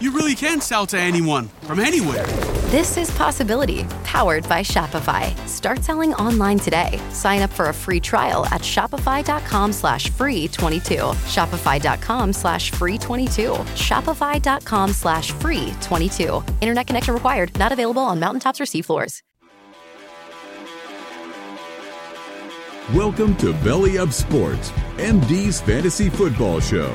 you really can sell to anyone from anywhere. This is Possibility, powered by Shopify. Start selling online today. Sign up for a free trial at shopify.com slash free 22. Shopify.com slash free 22. Shopify.com slash free 22. Internet connection required. Not available on mountaintops or seafloors. Welcome to Belly Up Sports, MD's Fantasy Football Show.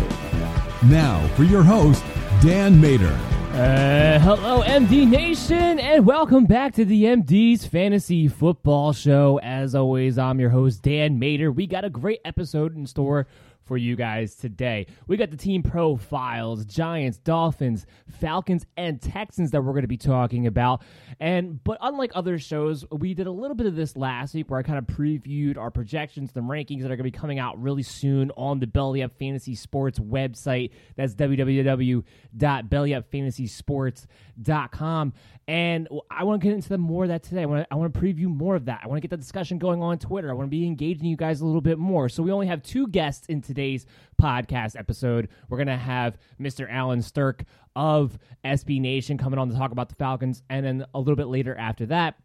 Now for your host, Dan Mater. Uh, hello, MD Nation, and welcome back to the MD's Fantasy Football Show. As always, I'm your host, Dan Mater. We got a great episode in store for you guys today. We got the team profiles, Giants, Dolphins, Falcons, and Texans that we're going to be talking about. And but unlike other shows, we did a little bit of this last week where I kind of previewed our projections, the rankings that are going to be coming out really soon on the Belly Up Fantasy Sports website. That's www.bellyupfantasysports.com. And I want to get into more of that today. I want to, I want to preview more of that. I want to get the discussion going on Twitter. I want to be engaging you guys a little bit more. So we only have two guests in today's podcast episode. We're going to have Mr. Alan Stirk of SB Nation coming on to talk about the Falcons. And then a little bit later after that,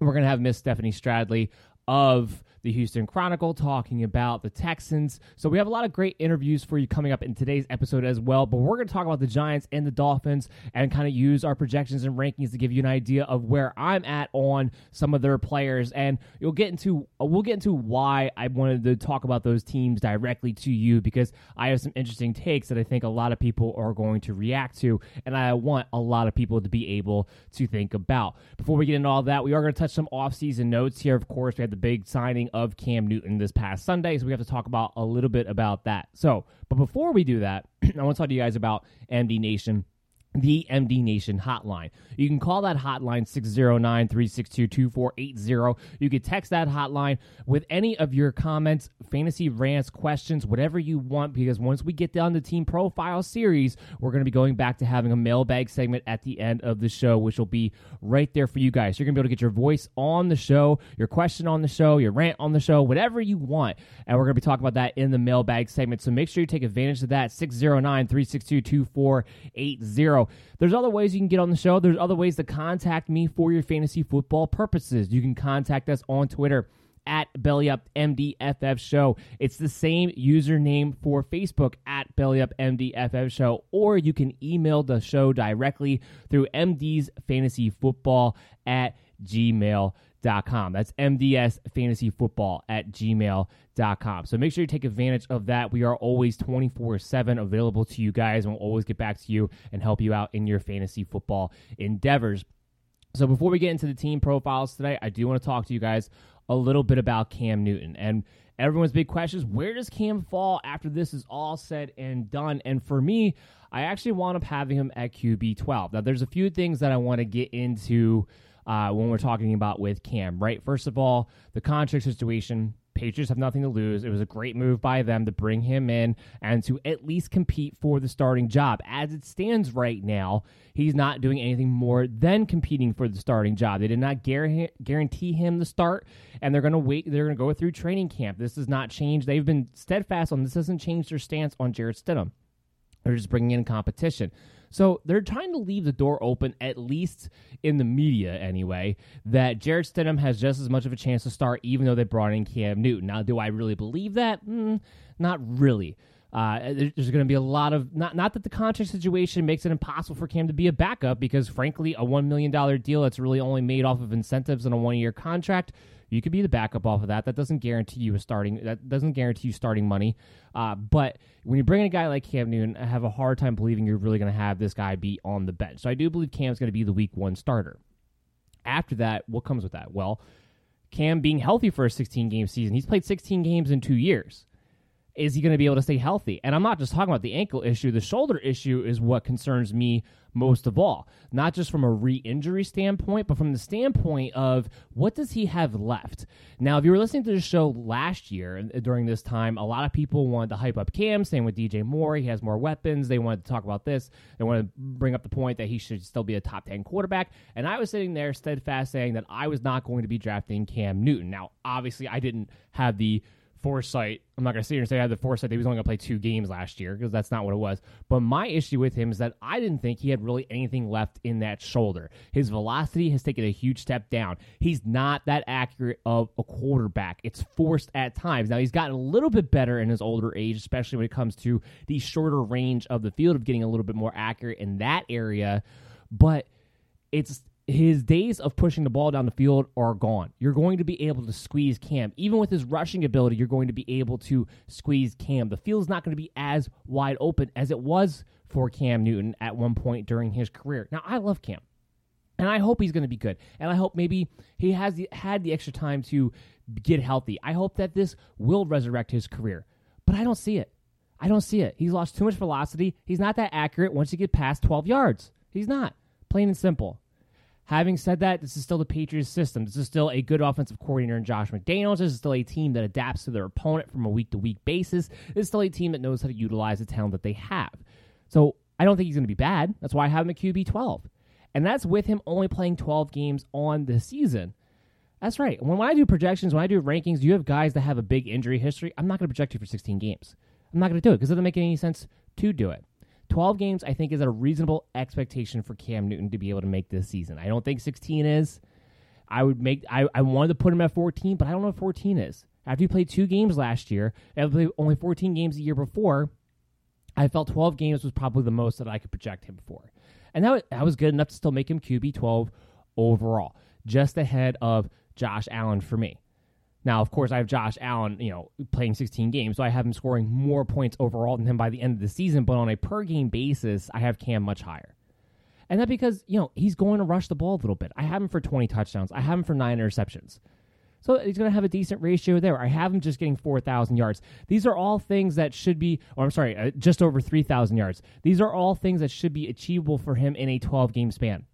we're going to have Miss Stephanie Stradley of the Houston Chronicle talking about the Texans. So we have a lot of great interviews for you coming up in today's episode as well. But we're going to talk about the Giants and the Dolphins and kind of use our projections and rankings to give you an idea of where I'm at on some of their players. And you'll get into we'll get into why I wanted to talk about those teams directly to you because I have some interesting takes that I think a lot of people are going to react to, and I want a lot of people to be able to think about. Before we get into all that, we are going to touch some off-season notes here. Of course, we had the big signing of Cam Newton this past Sunday, so we have to talk about a little bit about that. So, but before we do that, I want to talk to you guys about MD Nation the MD Nation hotline. You can call that hotline 609 362 2480. You can text that hotline with any of your comments, fantasy rants, questions, whatever you want, because once we get down the team profile series, we're going to be going back to having a mailbag segment at the end of the show, which will be right there for you guys. You're going to be able to get your voice on the show, your question on the show, your rant on the show, whatever you want. And we're going to be talking about that in the mailbag segment. So make sure you take advantage of that 609 362 2480. There's other ways you can get on the show. There's other ways to contact me for your fantasy football purposes. You can contact us on Twitter at BellyUpMDFF Show. It's the same username for Facebook at BellyUpMDFF Show, or you can email the show directly through MD's Fantasy Football at gmail.com. That's MDS Fantasy Football at gmail.com. So make sure you take advantage of that. We are always 24 7 available to you guys, and we'll always get back to you and help you out in your fantasy football endeavors. So before we get into the team profiles today, I do want to talk to you guys a little bit about Cam Newton. And everyone's big question is where does Cam fall after this is all said and done? And for me, I actually wound up having him at QB 12. Now, there's a few things that I want to get into uh, when we're talking about with Cam, right? First of all, the contract situation. Patriots have nothing to lose. It was a great move by them to bring him in and to at least compete for the starting job. As it stands right now, he's not doing anything more than competing for the starting job. They did not guarantee him the start, and they're going to wait. They're going to go through training camp. This does not change. They've been steadfast on this. Doesn't change their stance on Jarrett Stidham. They're just bringing in competition. So they're trying to leave the door open, at least in the media anyway, that Jarrett Stidham has just as much of a chance to start, even though they brought in Cam Newton. Now, do I really believe that? Mm, not really. Uh, there's going to be a lot of not not that the contract situation makes it impossible for Cam to be a backup because frankly a one million dollar deal that's really only made off of incentives and a one year contract you could be the backup off of that. That doesn't guarantee you a starting. That doesn't guarantee you starting money. Uh, but when you bring in a guy like Cam Newton, I have a hard time believing you're really going to have this guy be on the bench. So I do believe Cam's going to be the Week One starter. After that, what comes with that? Well, Cam being healthy for a 16 game season. He's played 16 games in two years is he going to be able to stay healthy? And I'm not just talking about the ankle issue. The shoulder issue is what concerns me most of all. Not just from a re injury standpoint, but from the standpoint of what does he have left? Now, if you were listening to the show last year uh, during this time, a lot of people wanted to hype up Cam, same with DJ Moore. He has more weapons. They wanted to talk about this. They wanted to bring up the point that he should still be a top 10 quarterback. And I was sitting there steadfast saying that I was not going to be drafting Cam Newton. Now, obviously, I didn't have the foresight. I'm not going to sit here and say I had the foresight that he was only going to play two games last year because that's not what it was. But my issue with him is that I didn't think he had really anything left in that shoulder. His velocity has taken a huge step down. He's not that accurate of a quarterback. It's forced at times. Now, he's gotten a little bit better in his older age, especially when it comes to the shorter range of the field of getting a little bit more accurate in that area. But it's his days of pushing the ball down the field are gone. You're going to be able to squeeze Cam. Even with his rushing ability, you're going to be able to squeeze Cam. The field's not going to be as wide open as it was for Cam Newton at one point during his career. Now, I love Cam. And I hope he's going to be good. And I hope maybe he has the, had the extra time to get healthy. I hope that this will resurrect his career. But I don't see it. I don't see it. He's lost too much velocity. He's not that accurate once you get past 12 yards. He's not. Plain and simple. Having said that, this is still the Patriots system. This is still a good offensive coordinator in Josh McDaniels. This is still a team that adapts to their opponent from a week to week basis. This is still a team that knows how to utilize the talent that they have. So I don't think he's going to be bad. That's why I have him at QB 12. And that's with him only playing 12 games on the season. That's right. When, I do projections, when I do rankings, you have guys that have a big injury history. I'm not going to project you for 16 games. I'm not going to do it because it doesn't make any sense to do it. 12 games, I think, is a reasonable expectation for Cam Newton to be able to make this season. I don't think 16 is. I would make. I, I wanted to put him at 14, but I don't know what 14 is. After he played two games last year, only 14 games the year before, I felt 12 games was probably the most that I could project him for. And that was, that was good enough to still make him QB 12 overall, just ahead of Josh Allen for me. Now, of course, I have Josh Allen, you know, playing 16 games, so I have him scoring more points overall than him by the end of the season. But on a per game basis, I have Cam much higher. And that because, you know, he's going to rush the ball a little bit. I have him for 20 touchdowns. I have him for nine interceptions. So he's going to have a decent ratio there. I have him just getting 4,000 yards. These are all things that should be, or I'm sorry, uh, just over 3,000 yards. These are all things that should be achievable for him in a 12 game span.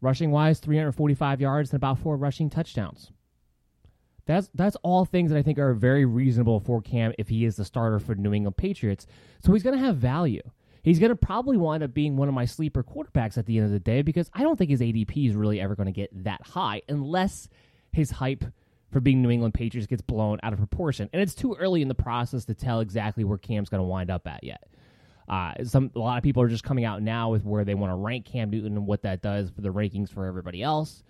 Rushing wise, 345 yards and about four rushing touchdowns. That's that's all things that I think are very reasonable for Cam if he is the starter for New England Patriots. So he's going to have value. He's going to probably wind up being one of my sleeper quarterbacks at the end of the day because I don't think his ADP is really ever going to get that high unless his hype for being New England Patriots gets blown out of proportion. And it's too early in the process to tell exactly where Cam's going to wind up at yet. Uh, some a lot of people are just coming out now with where they want to rank Cam Newton and what that does for the rankings for everybody else.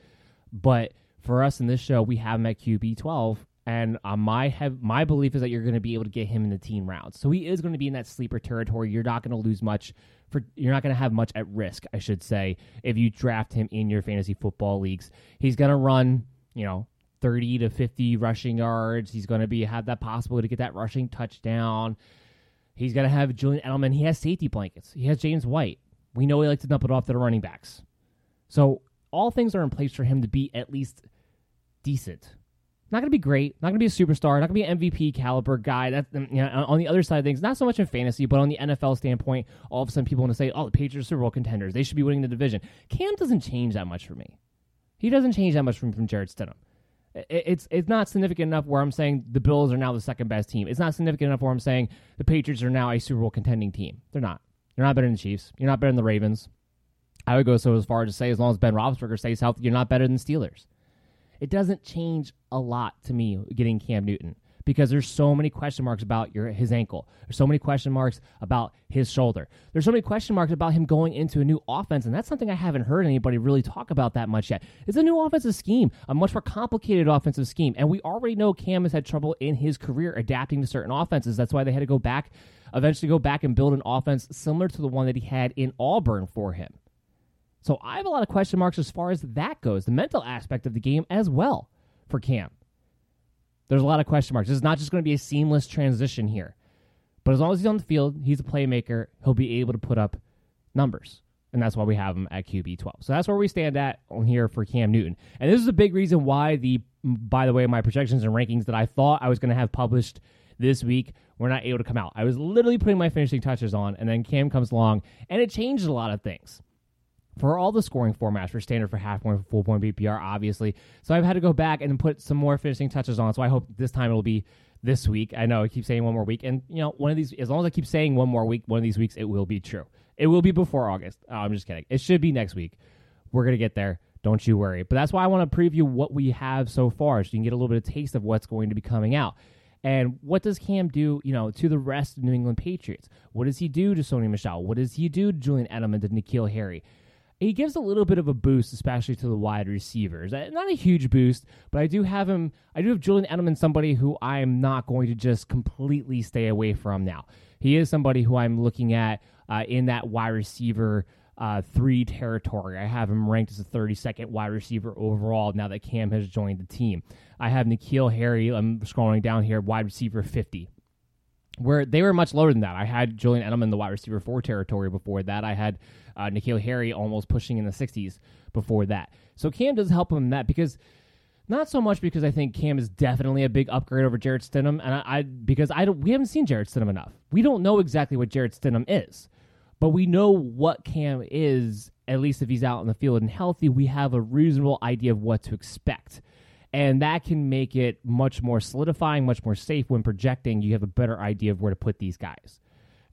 But for us in this show, we have him at QB twelve, and uh, my have my belief is that you're going to be able to get him in the team rounds. So he is going to be in that sleeper territory. You're not going to lose much for. You're not going to have much at risk, I should say, if you draft him in your fantasy football leagues. He's going to run, you know, 30 to 50 rushing yards. He's going to be have that possibility to get that rushing touchdown. He's going to have Julian Edelman. He has safety blankets. He has James White. We know he likes to dump it off to the running backs. So all things are in place for him to be at least decent. Not going to be great. Not going to be a superstar. Not going to be an MVP caliber guy. That um, you know, on the other side of things, not so much in fantasy, but on the NFL standpoint, all of a sudden people want to say, "Oh, the Patriots are Super Bowl contenders. They should be winning the division." Cam doesn't change that much for me. He doesn't change that much from from Jarrett Stidham. It's it's not significant enough where I'm saying the Bills are now the second best team. It's not significant enough where I'm saying the Patriots are now a Super Bowl contending team. They're not. You're not better than the Chiefs. You're not better than the Ravens. I would go so as far as to say, as long as Ben Roethlisberger stays healthy, you're not better than the Steelers. It doesn't change a lot to me getting Cam Newton. because there's so many question marks about your his ankle. There's so many question marks about his shoulder. There's so many question marks about him going into a new offense, and that's something I haven't heard anybody really talk about that much yet. It's a new offensive scheme, a much more complicated offensive scheme, and we already know Cam has had trouble in his career adapting to certain offenses. That's why they had to go back, eventually go back and build an offense similar to the one that he had in Auburn for him. So I have a lot of question marks as far as that goes, the mental aspect of the game as well for Cam. There's a lot of question marks. This is not just going to be a seamless transition here. But as long as he's on the field, he's a playmaker, he'll be able to put up numbers. And that's why we have him at QB 12. So that's where we stand at on here for Cam Newton. And this is a big reason why the, by the way, my projections and rankings that I thought I was going to have published this week were not able to come out. I was literally putting my finishing touches on, and then Cam comes along, and it changed a lot of things for all the scoring formats for standard for half point, full point PPR, obviously. So I've had to go back and put some more finishing touches on. So I hope this time it'll be this week. I know I keep saying one more week, and you know, one of these, as long as I keep saying one more week, one of these weeks, it will be true. It will be before August. Oh, I'm just kidding. It should be next week. We're gonna get there. Don't you worry. But that's why I want to preview what we have so far, so you can get a little bit of taste of what's going to be coming out. And what does Cam do, you know, to the rest of New England Patriots? What does he do to Sony Michel? What does he do to Julian Edelman, to N'Keal Harry? He gives a little bit of a boost, especially to the wide receivers. Uh, not a huge boost, but I do have him. I do have Julian Edelman, somebody who I am not going to just completely stay away from now. He is somebody who I'm looking at uh, in that wide receiver uh, three territory. I have him ranked as a 32nd wide receiver overall now that Cam has joined the team. I have N'Keal Harry. I'm scrolling down here, wide receiver 50 where they were much lower than that. I had Julian Edelman in the wide receiver four territory before that. I had uh, N'Keal Harry almost pushing in the 60s before that. So Cam does help him in that because not so much because I think Cam is definitely a big upgrade over Jarrett Stidham, and I, I because I we haven't seen Jarrett Stidham enough. We don't know exactly what Jarrett Stidham is, but we know what Cam is. At least if he's out in the field and healthy, we have a reasonable idea of what to expect and that can make it much more solidifying, much more safe when projecting. You have a better idea of where to put these guys.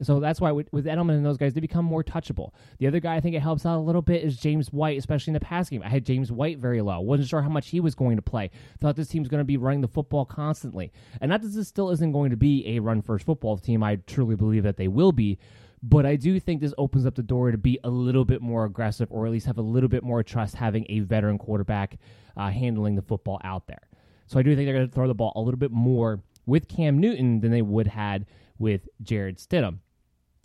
So that's why with, with, Edelman and those guys, they become more touchable. The other guy I think it helps out a little bit is James White, especially in the pass game. I had James White very low. Wasn't sure how much he was going to play. Thought this team's going to be running the football constantly. And not that this still isn't going to be a run first football team. I truly believe that they will be. But I do think this opens up the door to be a little bit more aggressive or at least have a little bit more trust having a veteran quarterback uh, handling the football out there. So I do think they're going to throw the ball a little bit more with Cam Newton than they would had with Jarrett Stidham.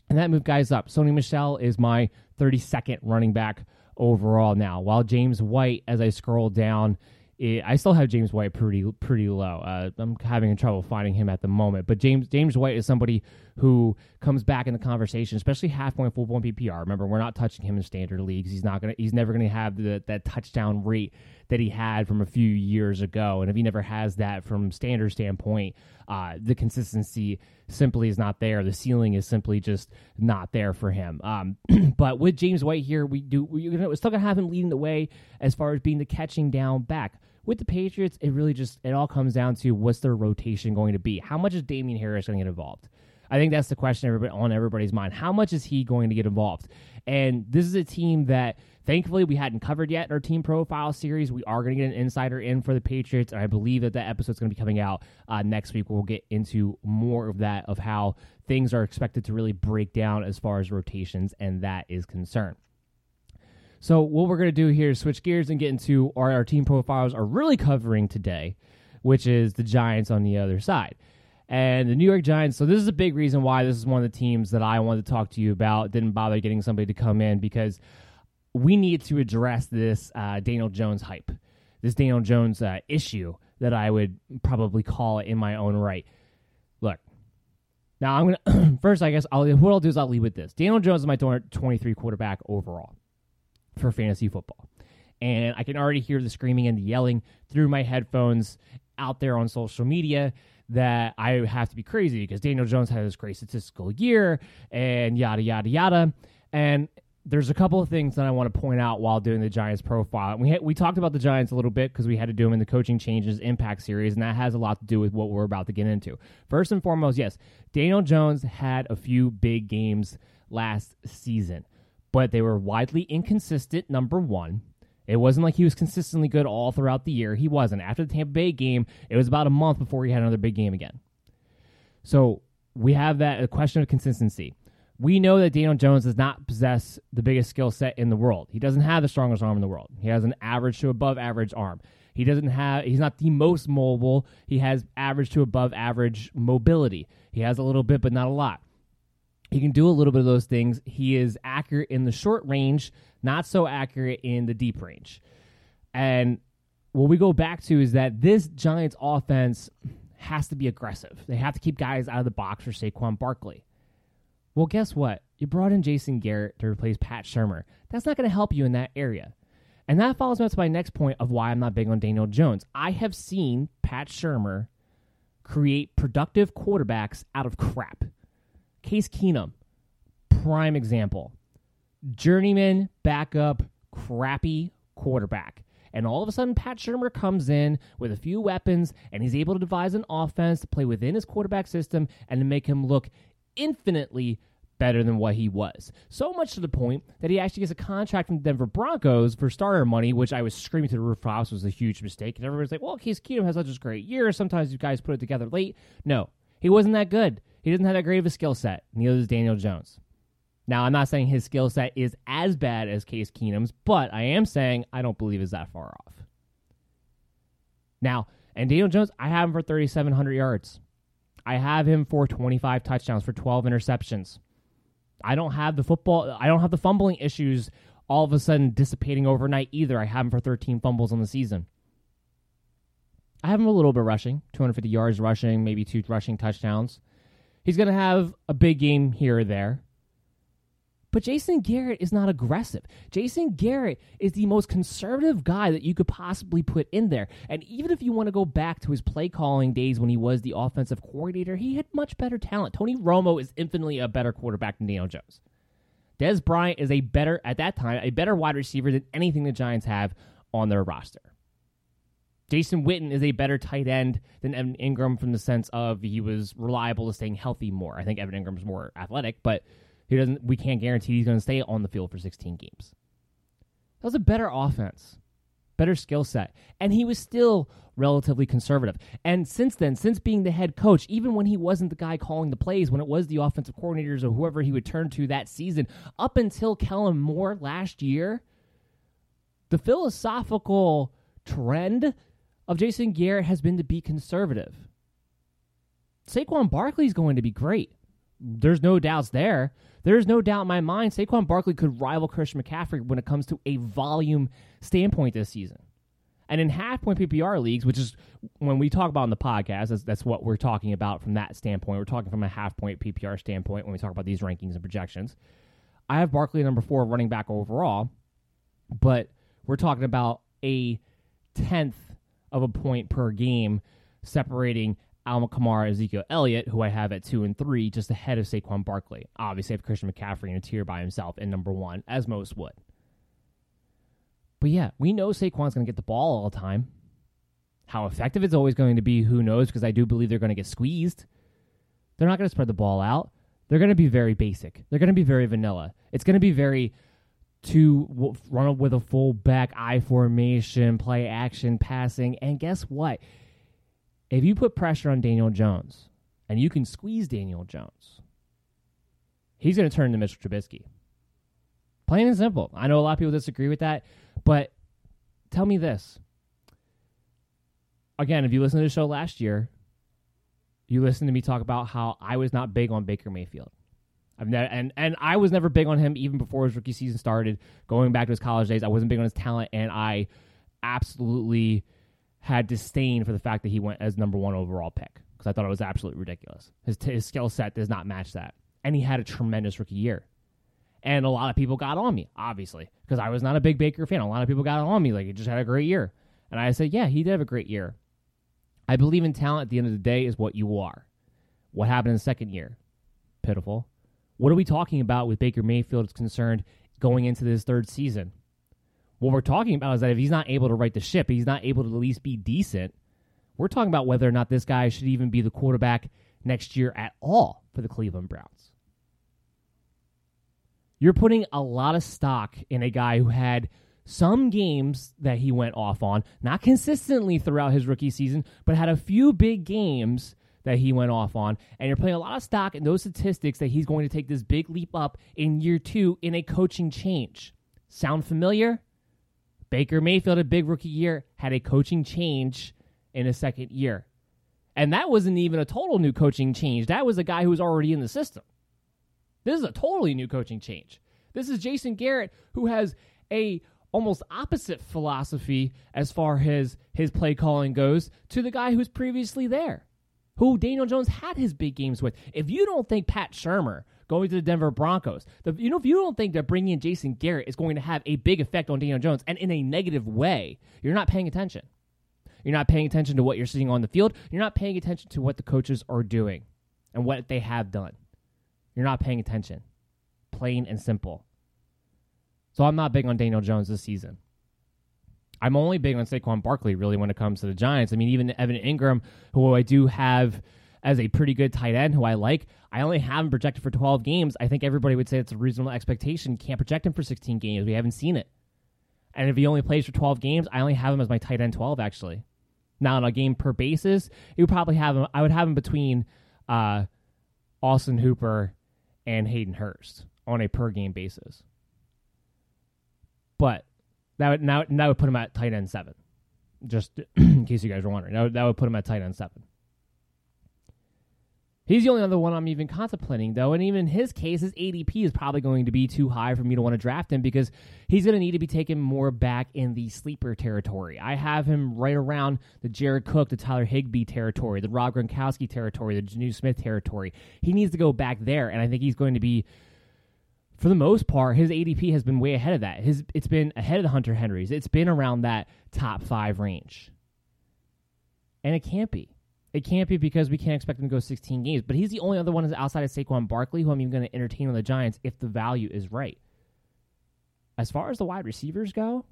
And that moved guys up. Sony Michel is my 32nd running back overall now, while James White, as I scroll down, it, I still have James White pretty pretty low. Uh, I'm having trouble finding him at the moment, but James James White is somebody who comes back in the conversation, especially half point, full point PPR. Remember, we're not touching him in standard leagues. He's not gonna. He's never gonna have the, that touchdown rate that he had from a few years ago. And if he never has that from standard standpoint, uh, the consistency simply is not there. The ceiling is simply just not there for him. Um, but with James White here, we do we, are gonna it's still gonna have him leading the way as far as being the catching down back. With the Patriots, it really just it all comes down to what's their rotation going to be. How much is Damien Harris going to get involved? I think that's the question everybody, on everybody's mind. How much is he going to get involved? And this is a team that thankfully we hadn't covered yet in our team profile series. We are going to get an insider in for the Patriots, and I believe that that episode is going to be coming out uh, next week. We'll get into more of that of how things are expected to really break down as far as rotations and that is concerned. So what we're going to do here is switch gears and get into our, our team profiles are really covering today, which is the Giants on the other side. And the New York Giants, so this is a big reason why this is one of the teams that I wanted to talk to you about. Didn't bother getting somebody to come in because we need to address this uh, Daniel Jones hype, this Daniel Jones uh, issue that I would probably call it in my own right. Look, now I'm gonna first, I guess I'll what I'll do is I'll leave with this. Daniel Jones is my 23 quarterback overall for fantasy football, and I can already hear the screaming and the yelling through my headphones out there on social media that I have to be crazy because Daniel Jones had this great statistical year and yada yada yada. And there's a couple of things that I want to point out while doing the Giants profile. We we talked about the Giants a little bit because we had to do them in the coaching changes impact series, and that has a lot to do with what we're about to get into. First and foremost, yes, Daniel Jones had a few big games last season, but they were widely inconsistent. Number one, It wasn't like he was consistently good all throughout the year. He wasn't. After the Tampa Bay game, it was about a month before he had another big game again. So we have that question of consistency. We know that Daniel Jones does not possess the biggest skill set in the world. He doesn't have the strongest arm in the world. He has an average to above average arm. He doesn't have he's not the most mobile. He has average to above average mobility. He has a little bit but not a lot. He can do a little bit of those things. He is accurate in the short range, not so accurate in the deep range. And what we go back to is that this Giants offense has to be aggressive. They have to keep guys out of the box for Saquon Barkley. Well, guess what? You brought in Jason Garrett to replace Pat Shurmur. That's not going to help you in that area. And that follows me up to my next point of why I'm not big on Daniel Jones. I have seen Pat Shurmur create productive quarterbacks out of crap. Case Keenum, prime example. Journeyman, backup, crappy quarterback. And all of a sudden, Pat Shurmur comes in with a few weapons and he's able to devise an offense to play within his quarterback system and to make him look infinitely better than what he was. So much to the point that he actually gets a contract from the Denver Broncos for starter money, which I was screaming to the rooftops was a huge mistake. And everybody's like, well, Case Keenum has such a great year. Sometimes you guys put it together late. No, he wasn't that good. He doesn't have that great of a skill set. Neither does Daniel Jones. Now, I'm not saying his skill set is as bad as Case Keenum's, but I am saying I don't believe is that far off. Now, and Daniel Jones, I have him for 3,700 yards. I have him for 25 touchdowns, for 12 interceptions. I don't have the football, I don't have the fumbling issues all of a sudden dissipating overnight either. I have him for 13 fumbles on the season. I have him a little bit rushing, 250 yards rushing, maybe two rushing touchdowns. He's going to have a big game here or there. But Jason Garrett is not aggressive. Jason Garrett is the most conservative guy that you could possibly put in there. And even if you want to go back to his play calling days when he was the offensive coordinator, he had much better talent. Tony Romo is infinitely a better quarterback than Daniel Jones. Dez Bryant is a better, at that time, a better wide receiver than anything the Giants have on their roster. Jason Witten is a better tight end than Evan Engram from the sense of he was reliable to staying healthy more. I think Evan Engram's more athletic, but he doesn't. We can't guarantee he's going to stay on the field for 16 games. That was a better offense, better skill set, and he was still relatively conservative. And since then, since being the head coach, even when he wasn't the guy calling the plays, when it was the offensive coordinators or whoever he would turn to that season, up until Kellen Moore last year, the philosophical trend of Jason Garrett has been to be conservative. Saquon Barkley is going to be great. There's no doubts there. There's no doubt in my mind Saquon Barkley could rival Christian McCaffrey when it comes to a volume standpoint this season. And in half point PPR leagues, which is when we talk about in the podcast, that's, that's what we're talking about from that standpoint. We're talking from a half point PPR standpoint when we talk about these rankings and projections. I have Barkley number four running back overall, but we're talking about a tenth of a point per game separating Alvin Kamara, Ezekiel Elliott, who I have at two and three, just ahead of Saquon Barkley. Obviously, I have Christian McCaffrey in a tier by himself in number one, as most would. But yeah, we know Saquon's going to get the ball all the time. How effective it's always going to be, who knows? Because I do believe they're going to get squeezed. They're not going to spread the ball out. They're going to be very basic. They're going to be very vanilla. It's going to be very to run up with a full back I formation, play action, passing. And guess what? If you put pressure on Daniel Jones and you can squeeze Daniel Jones, he's going to turn to Mitchell Trubisky. Plain and simple. I know a lot of people disagree with that, but tell me this. Again, if you listened to the show last year, you listened to me talk about how I was not big on Baker Mayfield. I've never and and I was never big on him even before his rookie season started. Going back to his college days, I wasn't big on his talent, and I absolutely had disdain for the fact that he went as number one overall pick because I thought it was absolutely ridiculous. His his skill set does not match that, and he had a tremendous rookie year. And a lot of people got on me, obviously, because I was not a big Baker fan. A lot of people got on me like he just had a great year, and I said, yeah, he did have a great year. I believe in talent. At the end of the day, is what you are. What happened in the second year? Pitiful what are we talking about with Baker Mayfield is concerned going into this third season? What we're talking about is that if he's not able to right the ship, he's not able to at least be decent. We're talking about whether or not this guy should even be the quarterback next year at all for the Cleveland Browns. You're putting a lot of stock in a guy who had some games that he went off on, not consistently throughout his rookie season, but had a few big games that he went off on. And you're putting a lot of stock in those statistics that he's going to take this big leap up in year two in a coaching change. Sound familiar? Baker Mayfield, a big rookie year, had a coaching change in his second year. And that wasn't even a total new coaching change. That was a guy who was already in the system. This is a totally new coaching change. This is Jason Garrett, who has a almost opposite philosophy as far as his play calling goes to the guy who's previously there, who Daniel Jones had his big games with. If you don't think Pat Shurmur going to the Denver Broncos, the, you know, if you don't think that bringing in Jason Garrett is going to have a big effect on Daniel Jones and in a negative way, you're not paying attention. You're not paying attention to what you're seeing on the field. You're not paying attention to what the coaches are doing and what they have done. You're not paying attention. Plain and simple. So I'm not big on Daniel Jones this season. I'm only big on Saquon Barkley really when it comes to the Giants. I mean, even Evan Engram, who I do have as a pretty good tight end, who I like, I only have him projected for 12 games. I think everybody would say it's a reasonable expectation. Can't project him for 16 games. We haven't seen it. And if he only plays for 12 games, I only have him as my tight end 12 actually. Now on a game per basis, you would probably have him. I would have him between uh, Austin Hooper and Hayden Hurst on a per game basis. But that would now that would put him at tight end seven. Just in case you guys were wondering, that would, that would put him at tight end seven. He's the only other one I'm even contemplating, though, and even in his case, his ADP is probably going to be too high for me to want to draft him because he's going to need to be taken more back in the sleeper territory. I have him right around the Jared Cook, the Tyler Higbee territory, the Rob Gronkowski territory, the Jonnu Smith territory. He needs to go back there, and I think he's going to be for the most part, his ADP has been way ahead of that. His it's been ahead of the Hunter Henrys. It's been around that top five range, and it can't be. It can't be because we can't expect him to go 16 games. But he's the only other one outside of Saquon Barkley who I'm even going to entertain on the Giants if the value is right. As far as the wide receivers go,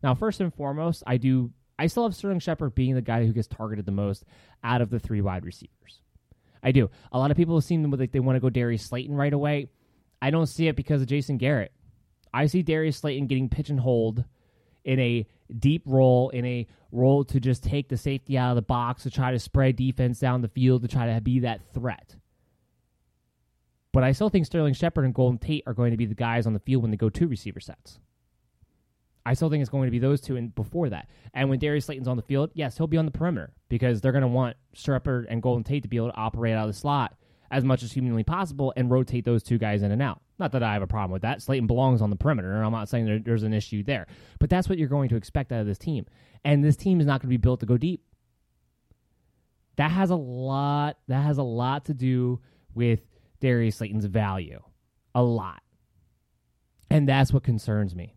now first and foremost, I do I still have Sterling Shepard being the guy who gets targeted the most out of the three wide receivers. I do. A lot of people have seen them like they want to go Darius Slayton right away. I don't see it because of Jason Garrett. I see Darius Slayton getting pitch and hold in a deep role, in a role to just take the safety out of the box, to try to spread defense down the field, to try to be that threat. But I still think Sterling Shepard and Golden Tate are going to be the guys on the field when they go two receiver sets. I still think it's going to be those two and before that. And when Darius Slayton's on the field, yes, he'll be on the perimeter because they're going to want Shepard and Golden Tate to be able to operate out of the slot as much as humanly possible and rotate those two guys in and out. Not that I have a problem with that. Slayton belongs on the perimeter. I'm not saying there, there's an issue there. But that's what you're going to expect out of this team. And this team is not going to be built to go deep. That has a lot that has a lot to do with Darius Slayton's value. A lot. And that's what concerns me.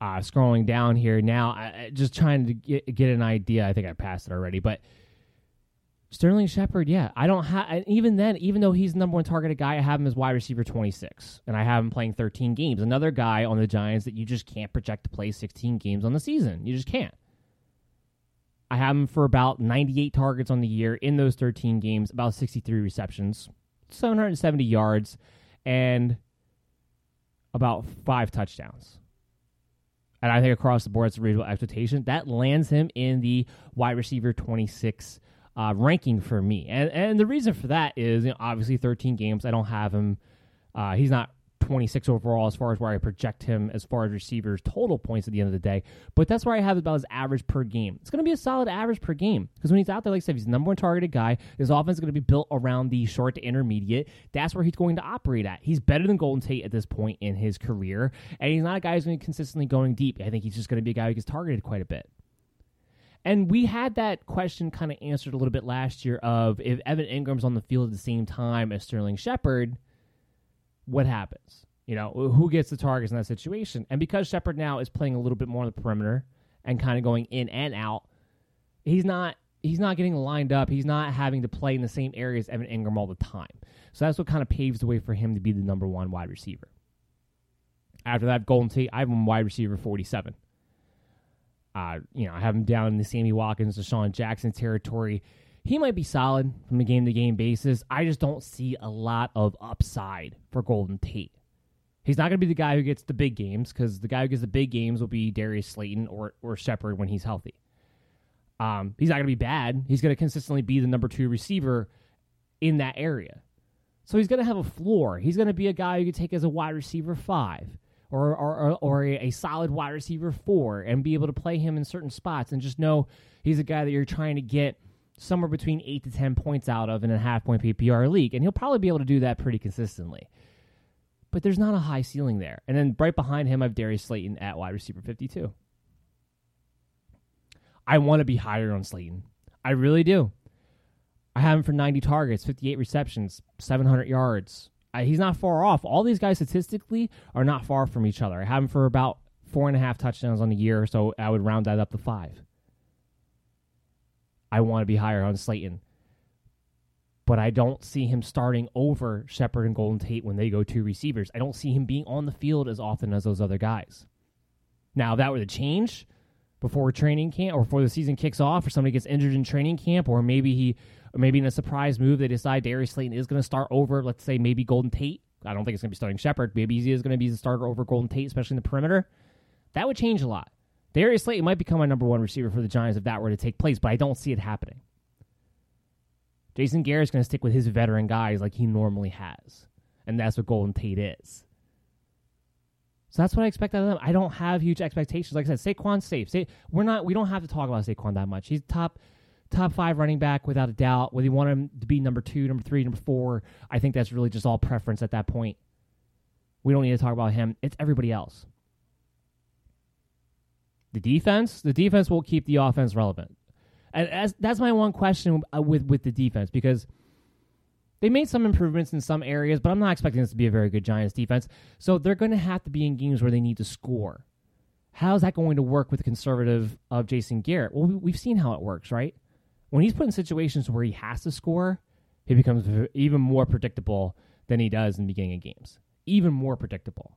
Uh, scrolling down here now, I, just trying to get, get an idea. I think I passed it already, but Sterling Shepard, yeah, I don't have. Even then, even though he's the number one targeted guy, I have him as wide receiver twenty six, and I have him playing thirteen games. Another guy on the Giants that you just can't project to play sixteen games on the season. You just can't. I have him for about ninety eight targets on the year in those thirteen games, about sixty three receptions, seven hundred seventy yards, and about five touchdowns. And I think across the board, it's a reasonable expectation. That lands him in the wide receiver twenty six uh, ranking for me. And and the reason for that is you know, obviously 13 games. I don't have him. Uh, he's not 26 overall as far as where I project him as far as receivers total points at the end of the day. But that's where I have about his average per game. It's going to be a solid average per game because when he's out there, like I said, he's the number one targeted guy. His offense is going to be built around the short to intermediate. That's where he's going to operate at. He's better than Golden Tate at this point in his career, and he's not a guy who's going to be consistently going deep. I think he's just going to be a guy who gets targeted quite a bit. And we had that question kind of answered a little bit last year of if Evan Engram's on the field at the same time as Sterling Shepard, what happens? You know, who gets the targets in that situation? And because Shepard now is playing a little bit more on the perimeter and kind of going in and out, he's not he's not getting lined up. He's not having to play in the same areas Evan Engram all the time. So that's what kind of paves the way for him to be the number one wide receiver. After that, Golden Tate, I have him wide receiver 47. Uh, you know, I have him down in the Sammy Watkins, DeSean Jackson territory. He might be solid from a game to game basis. I just don't see a lot of upside for Golden Tate. He's not going to be the guy who gets the big games because the guy who gets the big games will be Darius Slayton or or Shepard when he's healthy. Um, he's not going to be bad. He's going to consistently be the number two receiver in that area. So he's going to have a floor. He's going to be a guy you could take as a wide receiver five or or, or a, solid wide receiver four and be able to play him in certain spots and just know he's a guy that you're trying to get somewhere between eight to ten points out of in a half point PPR league, and he'll probably be able to do that pretty consistently. But there's not a high ceiling there. And then right behind him, I have Darius Slayton at wide receiver 52. I want to be higher on Slayton. I really do. I have him for 90 targets, 58 receptions, 700 yards. I, he's not far off. All these guys statistically are not far from each other. I have him for about four and a half touchdowns on the year, so I would round that up to five. I want to be higher on Slayton. But I don't see him starting over Shepard and Golden Tate when they go two receivers. I don't see him being on the field as often as those other guys. Now, if that were to change before training camp or before the season kicks off, or somebody gets injured in training camp, or maybe he, or maybe in a surprise move, they decide Darius Slayton is going to start over, let's say maybe Golden Tate. I don't think it's going to be starting Shepard. Maybe he is going to be the starter over Golden Tate, especially in the perimeter. That would change a lot. Darius Slayton might become my number one receiver for the Giants if that were to take place, but I don't see it happening. Jason Garrett's going to stick with his veteran guys like he normally has, and that's what Golden Tate is. So that's what I expect out of them. I don't have huge expectations. Like I said, Saquon's safe. Say, we're not. We don't have to talk about Saquon that much. He's top top five running back without a doubt. Whether you want him to be number two, number three, number four, I think that's really just all preference at that point. We don't need to talk about him. It's everybody else. The defense, the defense will keep the offense relevant. And as, that's my one question uh, with with the defense because they made some improvements in some areas, but I'm not expecting this to be a very good Giants defense. So they're going to have to be in games where they need to score. How's that going to work with the conservative of Jason Garrett? Well, we've seen how it works, right? When he's put in situations where he has to score, he becomes even more predictable than he does in the beginning of games. Even more predictable.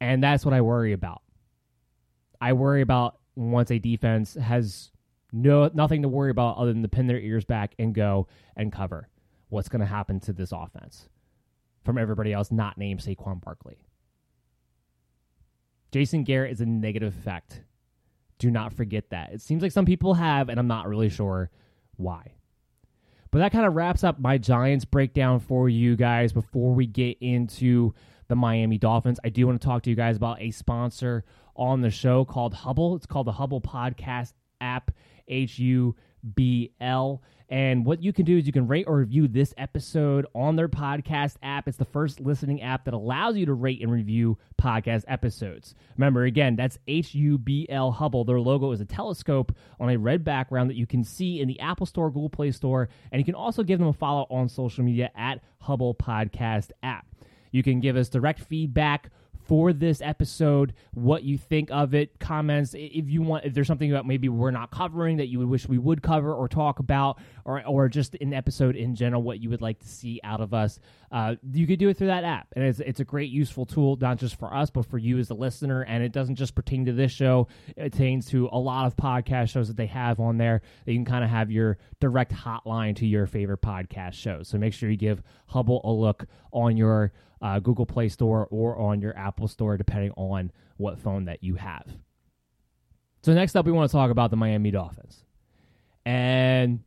And that's what I worry about. I worry about once a defense has no nothing to worry about other than to pin their ears back and go and cover. What's going to happen to this offense from everybody else not named Saquon Barkley? Jason Garrett is a negative effect. Do not forget that. It seems like some people have, and I'm not really sure why. But that kind of wraps up my Giants breakdown for you guys before we get into the Miami Dolphins. I do want to talk to you guys about a sponsor on the show called Hubble. It's called the Hubble Podcast app, H U B L. And what you can do is you can rate or review this episode on their podcast app. It's the first listening app that allows you to rate and review podcast episodes. Remember, again, that's H U B L Hubble. Their logo is a telescope on a red background that you can see in the Apple Store, Google Play Store, and you can also give them a follow on social media at Hubble Podcast app. You can give us direct feedback for this episode, what you think of it, comments. If you want, if there's something that maybe we're not covering that you would wish we would cover or talk about, or or just an episode in general, what you would like to see out of us, uh, you could do it through that app, and it's it's a great useful tool not just for us but for you as a listener. And it doesn't just pertain to this show; it pertains to a lot of podcast shows that they have on there. That you can kind of have your direct hotline to your favorite podcast shows. So make sure you give Hubble a look on your uh, Google Play Store or on your Apple Store, depending on what phone that you have. So, next up, we want to talk about the Miami Dolphins. And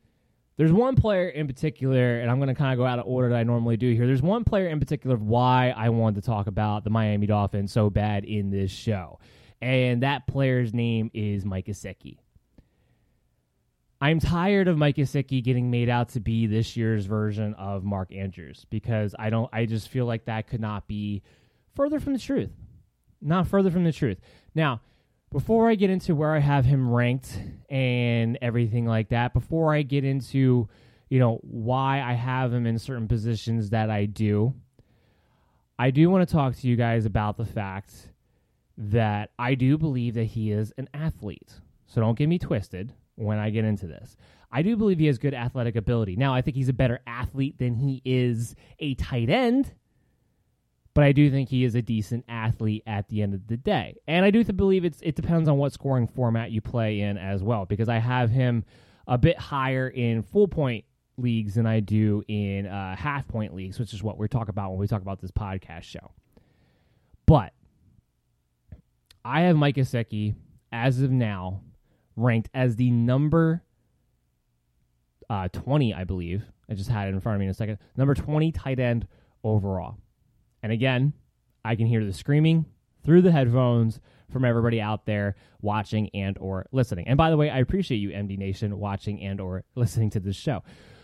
There's one player in particular, and I'm going to kind of go out of order that I normally do here. There's one player in particular why I wanted to talk about the Miami Dolphins so bad in this show. And that player's name is Mike Gesicki. I'm tired of Mike Gesicki getting made out to be this year's version of Mark Andrews because I don't I just feel like that could not be further from the truth. Not further from the truth. Now, before I get into where I have him ranked and everything like that, before I get into, you know, why I have him in certain positions that I do, I do want to talk to you guys about the fact that I do believe that he is an athlete. So don't get me twisted when I get into this. I do believe he has good athletic ability. Now, I think he's a better athlete than he is a tight end, but I do think he is a decent athlete at the end of the day. And I do believe it's it depends on what scoring format you play in as well, because I have him a bit higher in full point leagues than I do in uh, half point leagues, which is what we're talking about when we talk about this podcast show. But I have Mike Gesicki as of now ranked as the number uh, 20, I believe. I just had it in front of me in a second. Number 20 tight end overall. And again, I can hear the screaming through the headphones from everybody out there watching and or listening. And by the way, I appreciate you MD Nation watching and or listening to this show.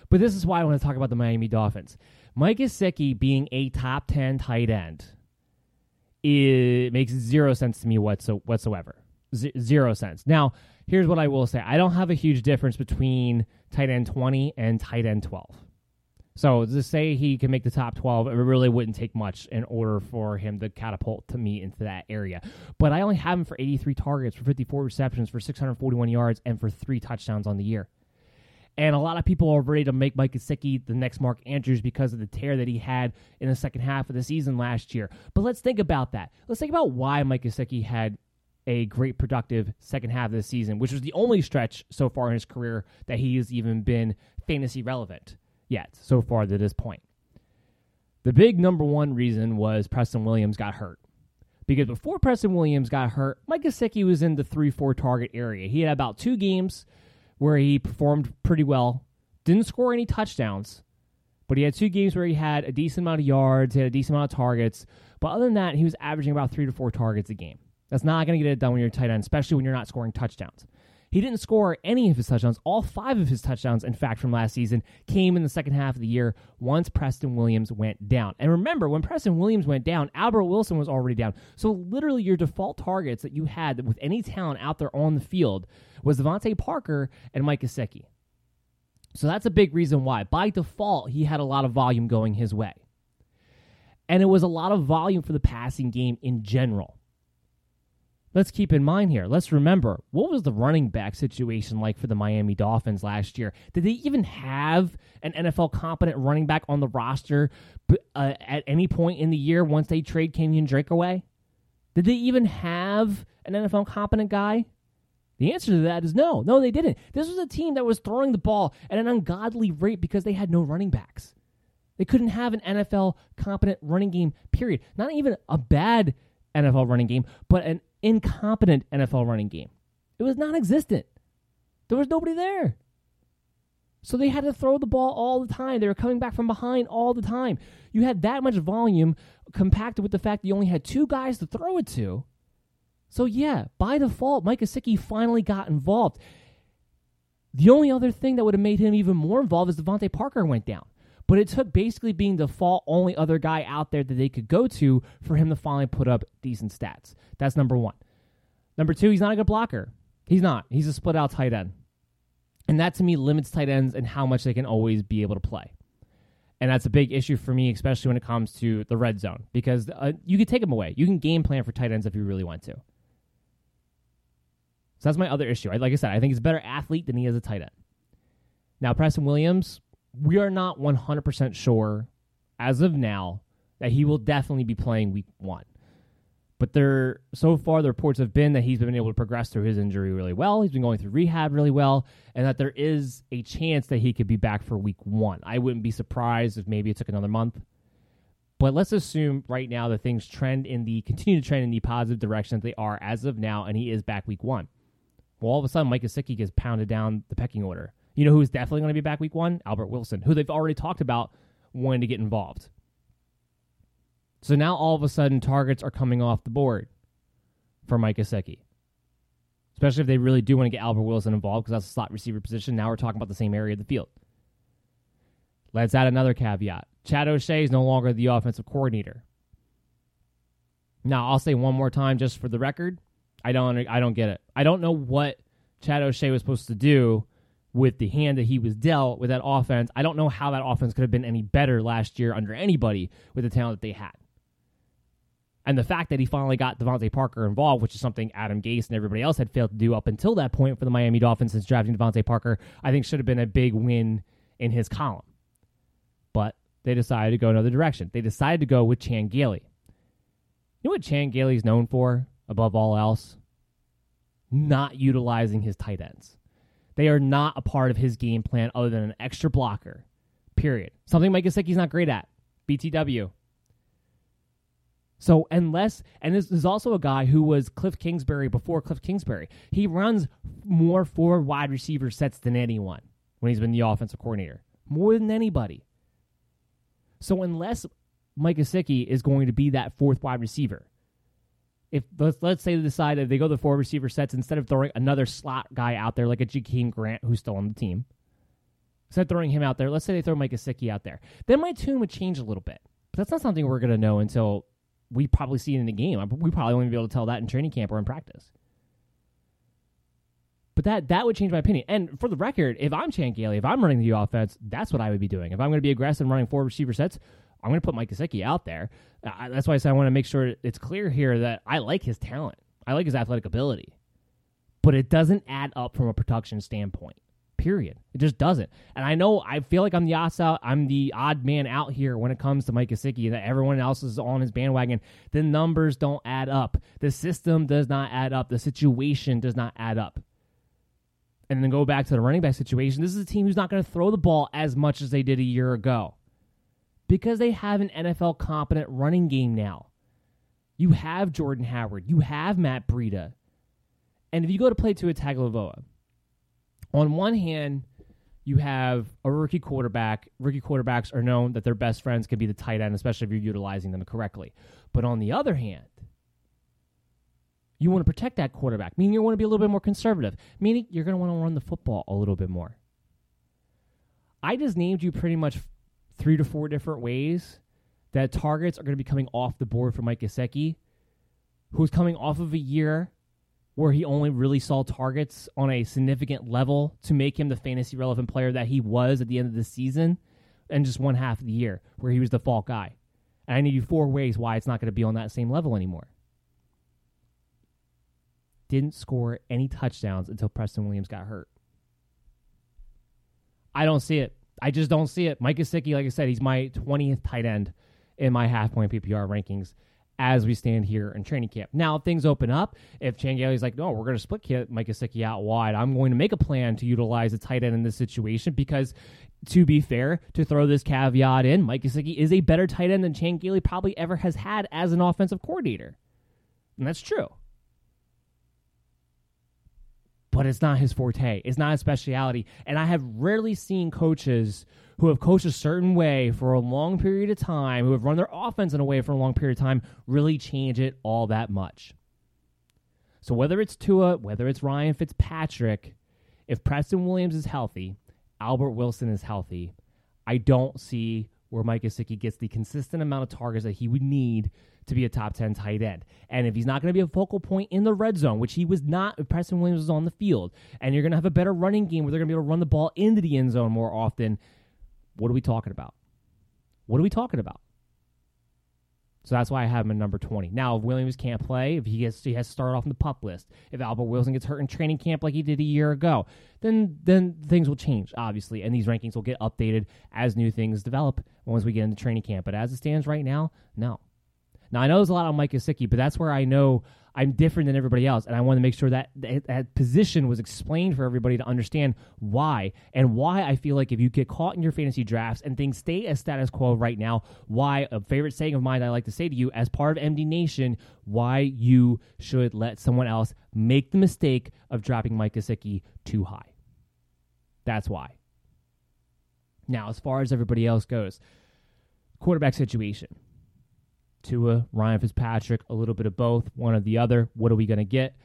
But this is why I want to talk about the Miami Dolphins. Mike Gesicki being a top 10 tight end it makes zero sense to me whatsoever. Zero sense. Now, here's what I will say I don't have a huge difference between tight end 20 and tight end 12. So to say he can make the top 12, it really wouldn't take much in order for him to catapult to me into that area. But I only have him for 83 targets, for 54 receptions, for 641 yards, and for three touchdowns on the year. And a lot of people are ready to make Mike Gesicki the next Mark Andrews because of the tear that he had in the second half of the season last year. But let's think about that. Let's think about why Mike Gesicki had a great productive second half of the season, which was the only stretch so far in his career that he has even been fantasy relevant yet so far to this point. The big number one reason was Preston Williams got hurt. Because before Preston Williams got hurt, Mike Gesicki was in the 3 4 target area. He had about two games where he performed pretty well, didn't score any touchdowns, but he had two games where he had a decent amount of yards, he had a decent amount of targets. But other than that, he was averaging about three to four targets a game. That's not going to get it done when you're tight end, especially when you're not scoring touchdowns. He didn't score any of his touchdowns. All five of his touchdowns, in fact, from last season came in the second half of the year once Preston Williams went down. And remember, when Preston Williams went down, Albert Wilson was already down. So literally, your default targets that you had with any talent out there on the field was DeVante Parker and Mike Gesicki. So that's a big reason why. By default, he had a lot of volume going his way. And it was a lot of volume for the passing game in general let's keep in mind here. Let's remember what was the running back situation like for the Miami Dolphins last year? Did they even have an NFL competent running back on the roster uh, at any point in the year once they trade Kenyan Drake away? Did they even have an NFL competent guy? The answer to that is no. No, they didn't. This was a team that was throwing the ball at an ungodly rate because they had no running backs. They couldn't have an NFL competent running game, period. Not even a bad NFL running game, but an incompetent NFL running game. It was non existent. There was nobody there. So they had to throw the ball all the time. They were coming back from behind all the time. You had that much volume compacted with the fact that you only had two guys to throw it to. So yeah, by default, Mike Gesicki finally got involved. The only other thing that would have made him even more involved is DeVante Parker went down. But it took basically being the fall only other guy out there that they could go to for him to finally put up decent stats. That's number one. Number two, he's not a good blocker. He's not. He's a split out tight end. And that to me limits tight ends and how much they can always be able to play. And that's a big issue for me, especially when it comes to the red zone, because uh, you can take them away. You can game plan for tight ends if you really want to. So that's my other issue. Like I said, I think he's a better athlete than he is a tight end. Now, Preston Williams, we are not 100% sure as of now that he will definitely be playing week one. But there, so far, the reports have been that he's been able to progress through his injury really well. He's been going through rehab really well, and that there is a chance that he could be back for week one. I wouldn't be surprised if maybe it took another month. But let's assume right now that things trend in the continue to trend in the positive direction that they are as of now, and he is back week one. Well, all of a sudden, Mike Gesicki gets pounded down the pecking order You know who's definitely going to be back week one? Albert Wilson, who they've already talked about wanting to get involved. So now all of a sudden targets are coming off the board for Mike Gesicki. Especially if they really do want to get Albert Wilson involved because that's a slot receiver position. Now we're talking about the same area of the field. Let's add another caveat. Chad O'Shea is no longer the offensive coordinator. Now I'll say one more time just for the record. I don't I don't get it. I don't know what Chad O'Shea was supposed to do with the hand that he was dealt with that offense. I don't know how that offense could have been any better last year under anybody with the talent that they had. And the fact that he finally got DeVante Parker involved, which is something Adam Gase and everybody else had failed to do up until that point for the Miami Dolphins since drafting DeVante Parker, I think should have been a big win in his column. But they decided to go another direction. They decided to go with Chan Gailey. You know what Chan Gailey is known for above all else? Not utilizing his tight ends. They are not a part of his game plan other than an extra blocker. Period. Something Mike Gesicki's not great at. BTW. So unless and this is also a guy who was Cliff Kingsbury before Cliff Kingsbury. He runs more four wide receiver sets than anyone when he's been the offensive coordinator. More than anybody. So unless Mike Gesicki is going to be that fourth wide receiver, if let's, let's say they decide that they go the four receiver sets instead of throwing another slot guy out there like a Jakeem Grant who's still on the team, instead throwing him out there, let's say they throw Mike Gesicki out there, then my tune would change a little bit. But that's not something we're going to know until we probably see it in the game. We probably won't be able to tell that in training camp or in practice. But that that would change my opinion. And for the record, if I'm Chan Gailey, if I'm running the offense, that's what I would be doing. If I'm going to be aggressive and running four receiver sets, I'm going to put Mike Gesicki out there. That's why I said I want to make sure it's clear here that I like his talent. I like his athletic ability. But it doesn't add up from a production standpoint. Period. It just doesn't. And I know I feel like I'm the odd out, I'm the odd man out here when it comes to Mike Gesicki, that everyone else is on his bandwagon. The numbers don't add up. The system does not add up. The situation does not add up. And then go back to the running back situation. This is a team who's not going to throw the ball as much as they did a year ago because they have an NFL competent running game now. You have Jordan Howard, you have Matt Breida. And if you go to play Tua Tagovailoa, on one hand, you have a rookie quarterback. Rookie quarterbacks are known that their best friends can be the tight end, especially if you're utilizing them correctly. But on the other hand, you want to protect that quarterback, meaning you want to be a little bit more conservative, meaning you're going to want to run the football a little bit more. I just named you pretty much three to four different ways that targets are going to be coming off the board for Mike Gesicki, who's coming off of a year where he only really saw targets on a significant level to make him the fantasy relevant player that he was at the end of the season, and just one half of the year where he was the fault guy. And I need you four ways why it's not going to be on that same level anymore. Didn't score any touchdowns until Preston Williams got hurt. I don't see it. I just don't see it. Mike Gesicki, like I said, he's my 20th tight end in my half point PPR rankings as we stand here in training camp. Now, if things open up, if Chan Gailey's like, no, we're going to split Mike Gesicki out wide, I'm going to make a plan to utilize a tight end in this situation because, to be fair, to throw this caveat in, Mike Gesicki is a better tight end than Chan Gailey probably ever has had as an offensive coordinator. And that's true but it's not his forte. It's not his speciality. And I have rarely seen coaches who have coached a certain way for a long period of time, who have run their offense in a way for a long period of time, really change it all that much. So whether it's Tua, whether it's Ryan Fitzpatrick, if Preston Williams is healthy, Albert Wilson is healthy, I don't see where Mike Gesicki gets the consistent amount of targets that he would need to be a top 10 tight end. And if he's not going to be a focal point in the red zone, which he was not if Preston Williams was on the field, and you're going to have a better running game where they're going to be able to run the ball into the end zone more often, what are we talking about? What are we talking about? So that's why I have him at number 20. Now, if Williams can't play, if he gets he has to start off in the pup list, if Albert Wilson gets hurt in training camp like he did a year ago, then then things will change, obviously, and these rankings will get updated as new things develop once we get into training camp. But as it stands right now, no. Now I know there's a lot on Mike Gesicki, but that's where I know I'm different than everybody else, and I want to make sure that that position was explained for everybody to understand why and why I feel like if you get caught in your fantasy drafts and things stay as status quo right now, why a favorite saying of mine I like to say to you as part of MD Nation, why you should let someone else make the mistake of dropping Mike Gesicki too high. That's why. Now, as far as everybody else goes, quarterback situation. Tua, Ryan Fitzpatrick, a little bit of both, one or the other. What are we going to get?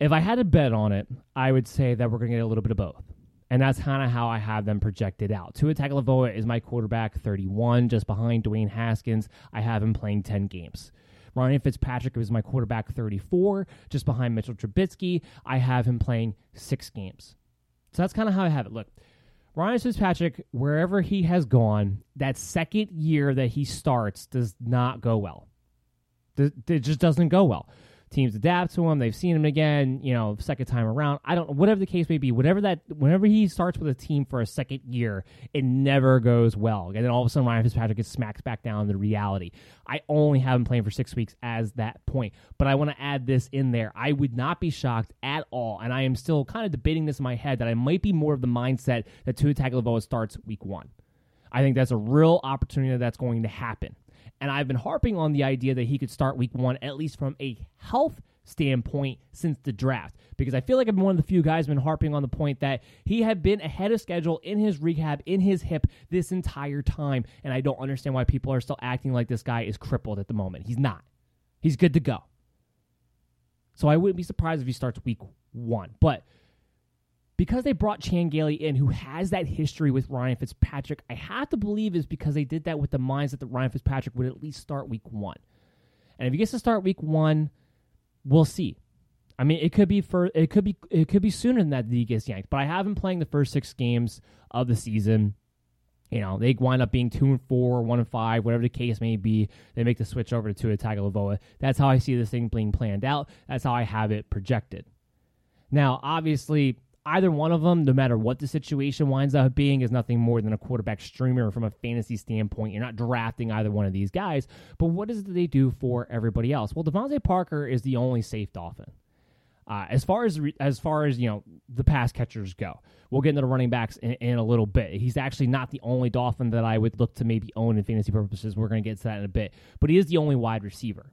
If I had to bet on it, I would say that we're going to get a little bit of both. And that's kind of how I have them projected out. Tua Tagovailoa is my quarterback, 31, just behind Dwayne Haskins. I have him playing 10 games. Ryan Fitzpatrick is my quarterback, 34, just behind Mitchell Trubisky. I have him playing six games. So that's kind of how I have it. Look, Ryan Fitzpatrick, wherever he has gone, that second year that he starts does not go well. It just doesn't go well teams adapt to him. They've seen him again, you know, second time around. I don't know, whatever the case may be, whatever that whenever he starts with a team for a second year, it never goes well. And then all of a sudden Ryan Fitzpatrick gets smacked back down to reality. I only have him playing for six weeks as that point. But I want to add this in there. I would not be shocked at all, and I am still kind of debating this in my head that I might be more of the mindset that Tua Tagovailoa starts week one. I think that's a real opportunity that's going to happen. And I've been harping on the idea that he could start week one, at least from a health standpoint, since the draft. Because I feel like I've been one of the few guys been harping on the point that he had been ahead of schedule in his rehab, in his hip this entire time. And I don't understand why people are still acting like this guy is crippled at the moment. He's not. He's good to go. So I wouldn't be surprised if he starts week one. But because they brought Chan Gailey in, who has that history with Ryan Fitzpatrick, I have to believe is because they did that with the minds that the Ryan Fitzpatrick would at least start week one. And if he gets to start week one, we'll see. I mean, it could be for it could be it could be sooner than that that he gets yanked. But I have him playing the first six games of the season. You know, they wind up being two and four, one and five, whatever the case may be. They make the switch over to Tagovailoa. That's how I see this thing being planned out. That's how I have it projected. Now, obviously, either one of them, no matter what the situation winds up being, is nothing more than a quarterback streamer from a fantasy standpoint. You're not drafting either one of these guys. But what does they do for everybody else? Well, DeVante Parker is the only safe Dolphin. Uh, as far as as far as you know, the pass catchers go, we'll get into the running backs in, in, a little bit. He's actually not the only Dolphin that I would look to maybe own in fantasy purposes. We're going to get to that in a bit, but he is the only wide receiver.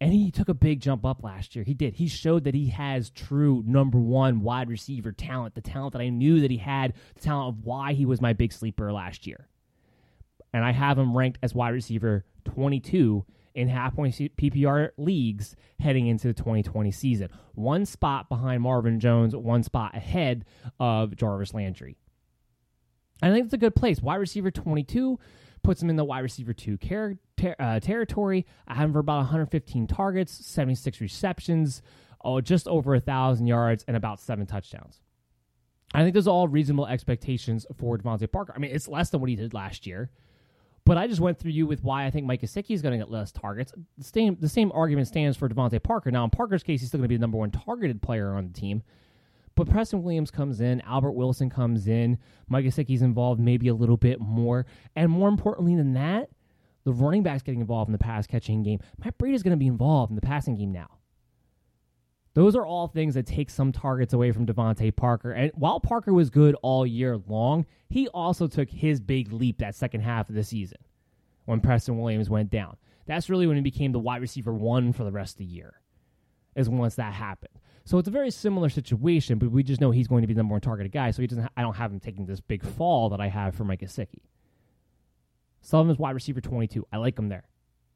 And he took a big jump up last year. He did. He showed that he has true number one wide receiver talent, the talent that I knew that he had, the talent of why he was my big sleeper last year. And I have him ranked as wide receiver 22 in half point PPR leagues heading into the 2020 season. One spot behind Marvin Jones, one spot ahead of Jarvis Landry. I think it's a good place. Wide receiver 22 puts him in the wide receiver two ter- uh, territory. I have him for about 115 targets, 76 receptions, oh, just over a thousand yards, and about seven touchdowns. I think those are all reasonable expectations for DeVante Parker. I mean, it's less than what he did last year. But I just went through you with why I think Mike Gesicki is going to get less targets. The same, the same argument stands for DeVante Parker. Now, in Parker's case, he's still going to be the number one targeted player on the team. But Preston Williams comes in, Albert Wilson comes in, Mike Gesicki's involved maybe a little bit more. And more importantly than that, the running back's getting involved in the pass catching game. Matt Breida is going to be involved in the passing game now. Those are all things that take some targets away from DeVante Parker. And while Parker was good all year long, he also took his big leap that second half of the season when Preston Williams went down. That's really when he became the wide receiver one for the rest of the year, is once that happened. So it's a very similar situation, but we just know he's going to be the number one targeted guy. So he doesn't. I don't have him taking this big fall that I have for Mike Gesicki. Sullivan's wide receiver 22. I like him there.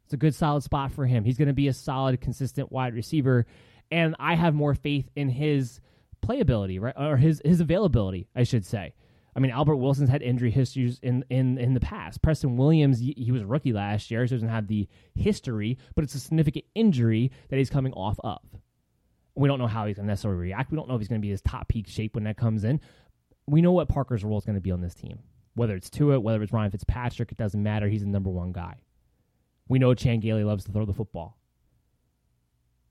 It's a good solid spot for him. He's going to be a solid, consistent wide receiver, and I have more faith in his playability, right, or his his availability, I should say. I mean, Albert Wilson's had injury histories in, in, in the past. Preston Williams, he was a rookie last year, so he doesn't have the history, but it's a significant injury that he's coming off of. We don't know how he's going to necessarily react. We don't know if he's going to be his top peak shape when that comes in. We know what Parker's role is going to be on this team. Whether it's Tua, whether it's Ryan Fitzpatrick, it doesn't matter. He's the number one guy. We know Chan Gailey loves to throw the football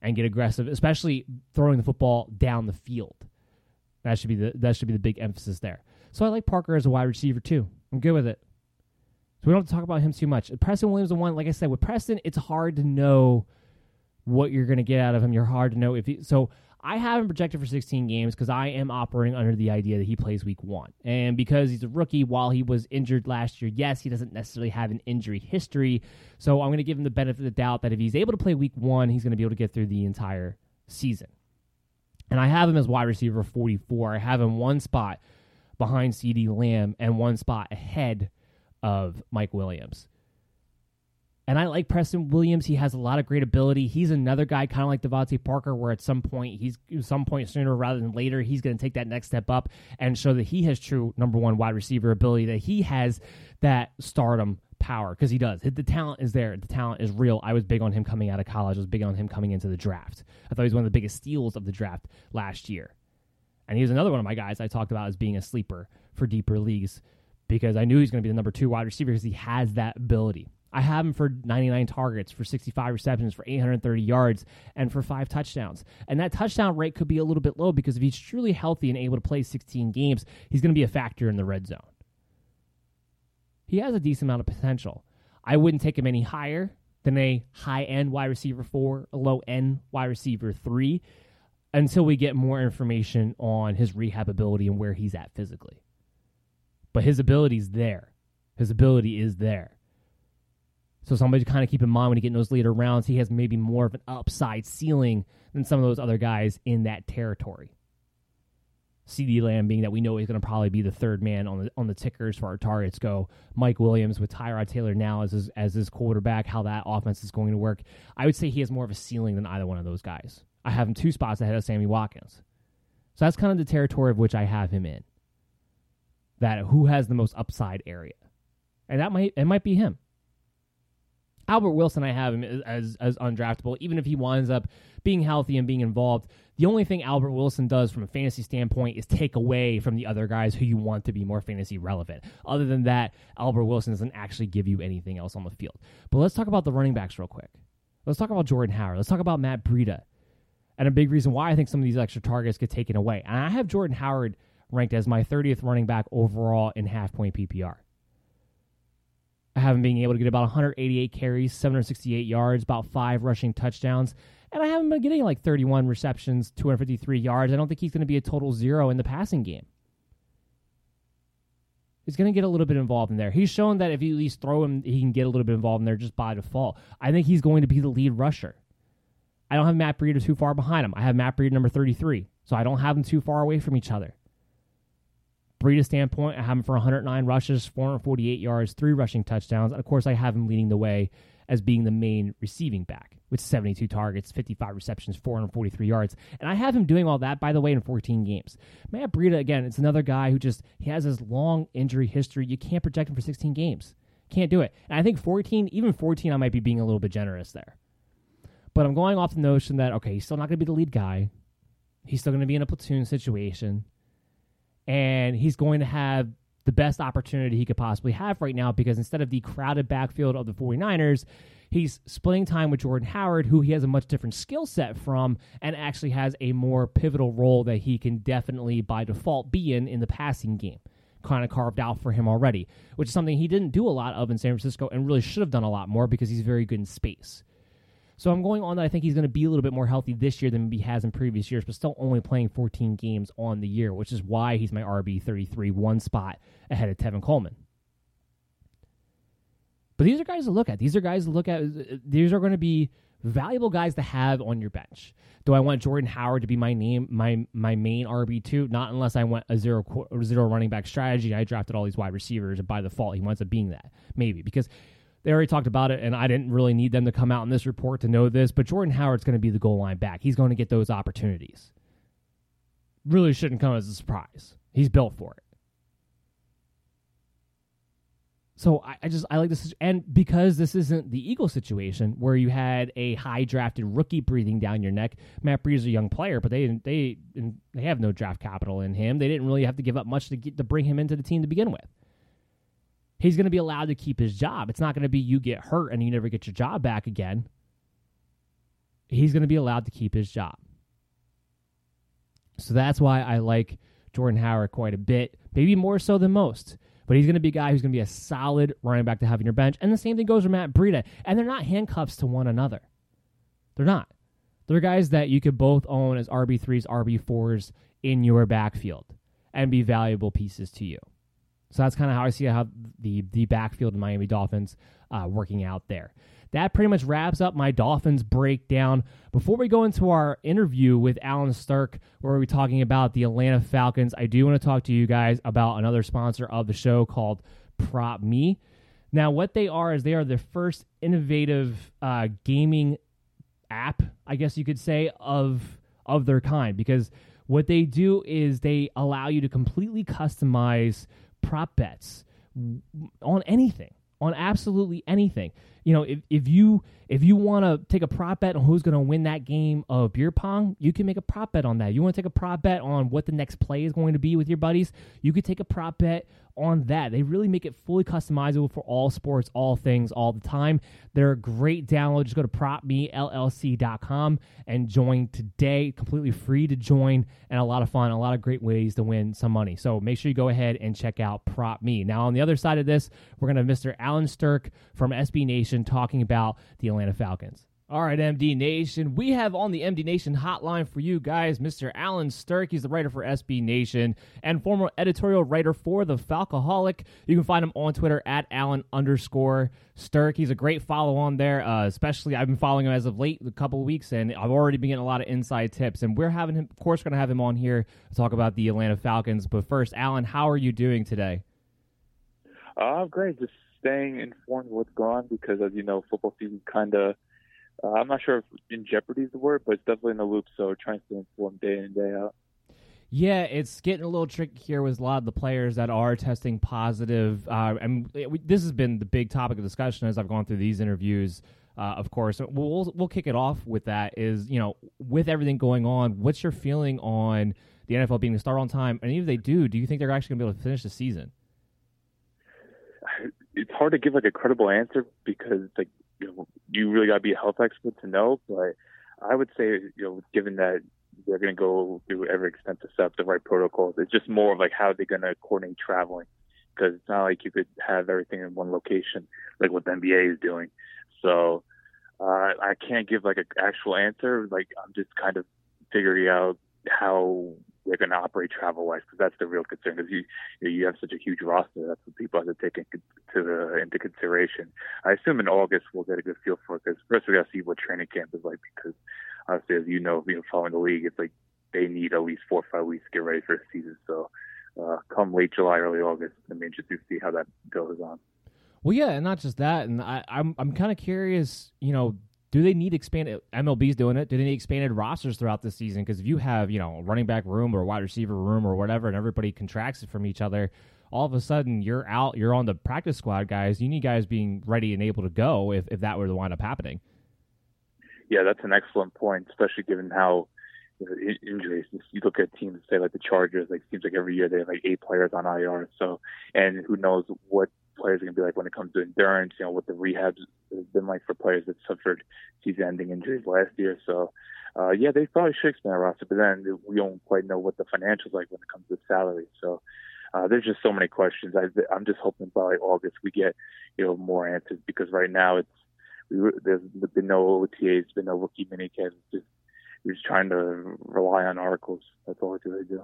and get aggressive, especially throwing the football down the field. That should be the that should be the big emphasis there. So I like Parker as a wide receiver too. I'm good with it. So we don't have to talk about him too much. Preston Williams, the one, like I said, with Preston, it's hard to know what you're going to get out of him. You're hard to know if he. So I have him projected for 16 games because I am operating under the idea that he plays week one. And because he's a rookie, while he was injured last year, yes, he doesn't necessarily have an injury history. So I'm going to give him the benefit of the doubt that if he's able to play week one, he's going to be able to get through the entire season. And I have him as wide receiver 44. I have him one spot behind CeeDee Lamb and one spot ahead of Mike Williams. And I like Preston Williams. He has a lot of great ability. He's another guy, kind of like DeVante Parker, where at some point he's some point sooner rather than later, he's going to take that next step up and show that he has true number one wide receiver ability. That he has that stardom power because he does. The talent is there. The talent is real. I was big on him coming out of college. I was big on him coming into the draft. I thought he was one of the biggest steals of the draft last year. And he was another one of my guys I talked about as being a sleeper for deeper leagues because I knew he's going to be the number two wide receiver because he has that ability. I have him for 99 targets, for 65 receptions, for 830 yards, and for five touchdowns. And that touchdown rate could be a little bit low because if he's truly healthy and able to play 16 games, he's going to be a factor in the red zone. He has a decent amount of potential. I wouldn't take him any higher than a high end wide receiver four, a low end wide receiver three, until we get more information on his rehab ability and where he's at physically. But his ability is there. His ability is there. So somebody to kind of keep in mind when you get in those later rounds, he has maybe more of an upside ceiling than some of those other guys in that territory. CeeDee Lamb being that we know he's going to probably be the third man on the on the tickers for our targets go. Mike Williams with Tyrod Taylor now as his, as his quarterback, how that offense is going to work. I would say he has more of a ceiling than either one of those guys. I have him two spots ahead of Sammy Watkins. So that's kind of the territory of which I have him in. That who has the most upside area. And that might it might be him. Albert Wilson, I have him as as undraftable, even if he winds up being healthy and being involved. The only thing Albert Wilson does from a fantasy standpoint is take away from the other guys who you want to be more fantasy relevant. Other than that, Albert Wilson doesn't actually give you anything else on the field. But let's talk about the running backs real quick. Let's talk about Jordan Howard. Let's talk about Matt Breida. And a big reason why I think some of these extra targets get taken away. And I have Jordan Howard ranked as my 30th running back overall in half point PPR. I have him being able to get about 188 carries, 768 yards, about five rushing touchdowns. And I haven't been getting like 31 receptions, 253 yards. I don't think he's going to be a total zero in the passing game. He's going to get a little bit involved in there. He's shown that if you at least throw him, he can get a little bit involved in there just by default. I think he's going to be the lead rusher. I don't have Matt Breida too far behind him. I have Matt Breida number 33, so I don't have them too far away from each other. Breida standpoint, I have him for 109 rushes, 448 yards, three rushing touchdowns. And of course, I have him leading the way as being the main receiving back with 72 targets, 55 receptions, 443 yards. And I have him doing all that, by the way, in 14 games. Matt Breida, again, it's another guy who just, he has this long injury history. You can't project him for 16 games. Can't do it. And I think 14, even 14, I might be being a little bit generous there. But I'm going off the notion that, okay, he's still not going to be the lead guy. He's still going to be in a platoon situation and he's going to have the best opportunity he could possibly have right now because instead of the crowded backfield of the 49ers, he's splitting time with Jordan Howard, who he has a much different skill set from and actually has a more pivotal role that he can definitely by default be in in the passing game. Kind of carved out for him already, which is something he didn't do a lot of in San Francisco and really should have done a lot more because he's very good in space. So I'm going on that I think he's going to be a little bit more healthy this year than he has in previous years, but still only playing 14 games on the year, which is why he's my RB 33, one spot ahead of Tevin Coleman. But these are guys to look at. These are guys to look at. These are going to be valuable guys to have on your bench. Do I want Jordan Howard to be my name, my my main RB two? Not unless I went a zero zero running back strategy. I drafted all these wide receivers, and by default, he winds up being that maybe because they already talked about it, and I didn't really need them to come out in this report to know this, but Jordan Howard's going to be the goal line back. He's going to get those opportunities. Really shouldn't come as a surprise. He's built for it. So I, I, just I like this, and because this isn't the Eagle situation where you had a high drafted rookie breathing down your neck. Matt Breida is a young player, but they they they have no draft capital in him. They didn't really have to give up much to get to bring him into the team to begin with he's going to be allowed to keep his job. It's not going to be you get hurt and you never get your job back again. He's going to be allowed to keep his job. So that's why I like Jordan Howard quite a bit, maybe more so than most. But he's going to be a guy who's going to be a solid running back to have in your bench. And the same thing goes for Matt Breida. And they're not handcuffs to one another. They're not. They're guys that you could both own as RB3s, RB4s in your backfield and be valuable pieces to you. So that's kind of how I see how the the backfield of Miami Dolphins uh, working out there. that pretty much wraps up my Dolphins breakdown. Before we go into our interview with Alan Stark, where we're talking about the Atlanta Falcons, I do want to talk to you guys about another sponsor of the show called Prop Me. Now, what they are is they are the first innovative uh, gaming app, I guess you could say, of of their kind because what they do is they allow you to completely customize prop bets on anything, on absolutely anything. You know, if, if you if you want to take a prop bet on who's going to win that game of beer pong, you can make a prop bet on that. You want to take a prop bet on what the next play is going to be with your buddies, you could take a prop bet on that. They really make it fully customizable for all sports, all things, all the time. They're a great download. Just go to propmellc.com and join today. Completely free to join and a lot of fun, a lot of great ways to win some money. So make sure you go ahead and check out Prop Me. Now, on the other side of this, we're going to have Mr. Alan Strk from SB Nation talking about the Atlanta Falcons. All right, MD Nation. We have on the MD Nation hotline for you guys Mr. Alan Strk. He's the writer for SB Nation and former editorial writer for The Falcoholic. You can find him on Twitter at Alan underscore Strk. He's a great follow on there, uh, especially I've been following him as of late, a couple weeks, and I've already been getting a lot of inside tips. And we're having him, of course, going to have him on here to talk about the Atlanta Falcons. But first, Alan, how are you doing today? Uh, great. Just staying informed what's going on because, as you know, football season kind of uh, I'm not sure if in jeopardy is the word, but it's definitely in the loop. So trying to stay informed day in and day out. Yeah, it's getting a little tricky here with a lot of the players that are testing positive. Uh, and this has been the big topic of discussion as I've gone through these interviews. Uh, of course, we'll, we'll kick it off with that. Is you know, with everything going on, what's your feeling on the NFL being to start on time? And even if they do, do you think they're actually going to be able to finish the season? It's hard to give like a credible answer because like you know, you really got to be a health expert to know. But I would say, you know, given that they're going to go through every extent to set up the right protocols, it's just more of like how they're going to coordinate traveling. Because it's not like you could have everything in one location like what the NBA is doing. So uh, I can't give like an actual answer. Like I'm just kind of figuring out how they're going to operate travel wise because that's the real concern because you you have such a huge roster that's what people have to take into the, into consideration. I assume in August we'll get a good feel for it because first we got to see what training camp is like because obviously as you know, you know following the league, it's like they need at least four or five weeks to get ready for the season. So uh, come late July, early August, I'm interested to see how that goes on. Well, yeah, and not just that, and I, I'm I'm kind of curious. You know, do they need expanded MLB's doing it? Do they need expanded rosters throughout the season? Because if you have you know running back room or wide receiver room or whatever, and everybody contracts it from each other, all of a sudden you're out, you're on the practice squad, guys. You need guys being ready and able to go if if that were to wind up happening. Yeah, that's an excellent point, especially given how you know, injuries. You look at teams, say like the Chargers, like seems like every year they have like eight players on IR. So, and who knows what players are going to be like when it comes to endurance, you know, what the rehabs has been like for players that suffered season-ending injuries last year. So, uh, yeah, they probably should expand the roster, but then we don't quite know what the financials like when it comes to salary. So, uh, there's just so many questions. I, I'm just hoping by August we get, you know, more answers because right now it's we, there's been no OTAs, been no rookie minicamps. Just we're just trying to rely on articles. That's all I really do.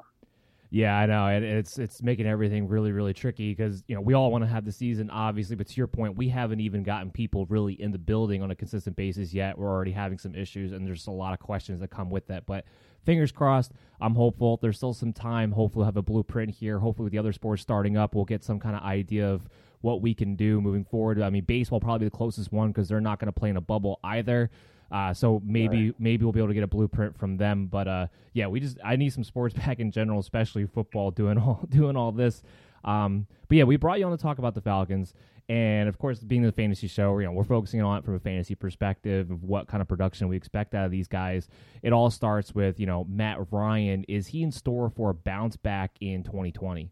Yeah, I know. And it's it's making everything really really tricky because you know we all want to have the season obviously, but to your point, we haven't even gotten people really in the building on a consistent basis yet. We're already having some issues, and there's a lot of questions that come with that. But fingers crossed, I'm hopeful. There's still some time. Hopefully, we'll have a blueprint here. Hopefully, with the other sports starting up, we'll get some kind of idea of what we can do moving forward. I mean, baseball probably the closest one because they're not going to play in a bubble either. Uh, so maybe right. maybe we'll be able to get a blueprint from them. But uh, yeah, we just I need some sports back in general, especially football, doing all doing all this. Um, but yeah, we brought you on to talk about the Falcons, and of course, being the fantasy show, you know, we're focusing on it from a fantasy perspective of what kind of production we expect out of these guys. It all starts with you know Matt Ryan. Is he in store for a bounce back in 2020?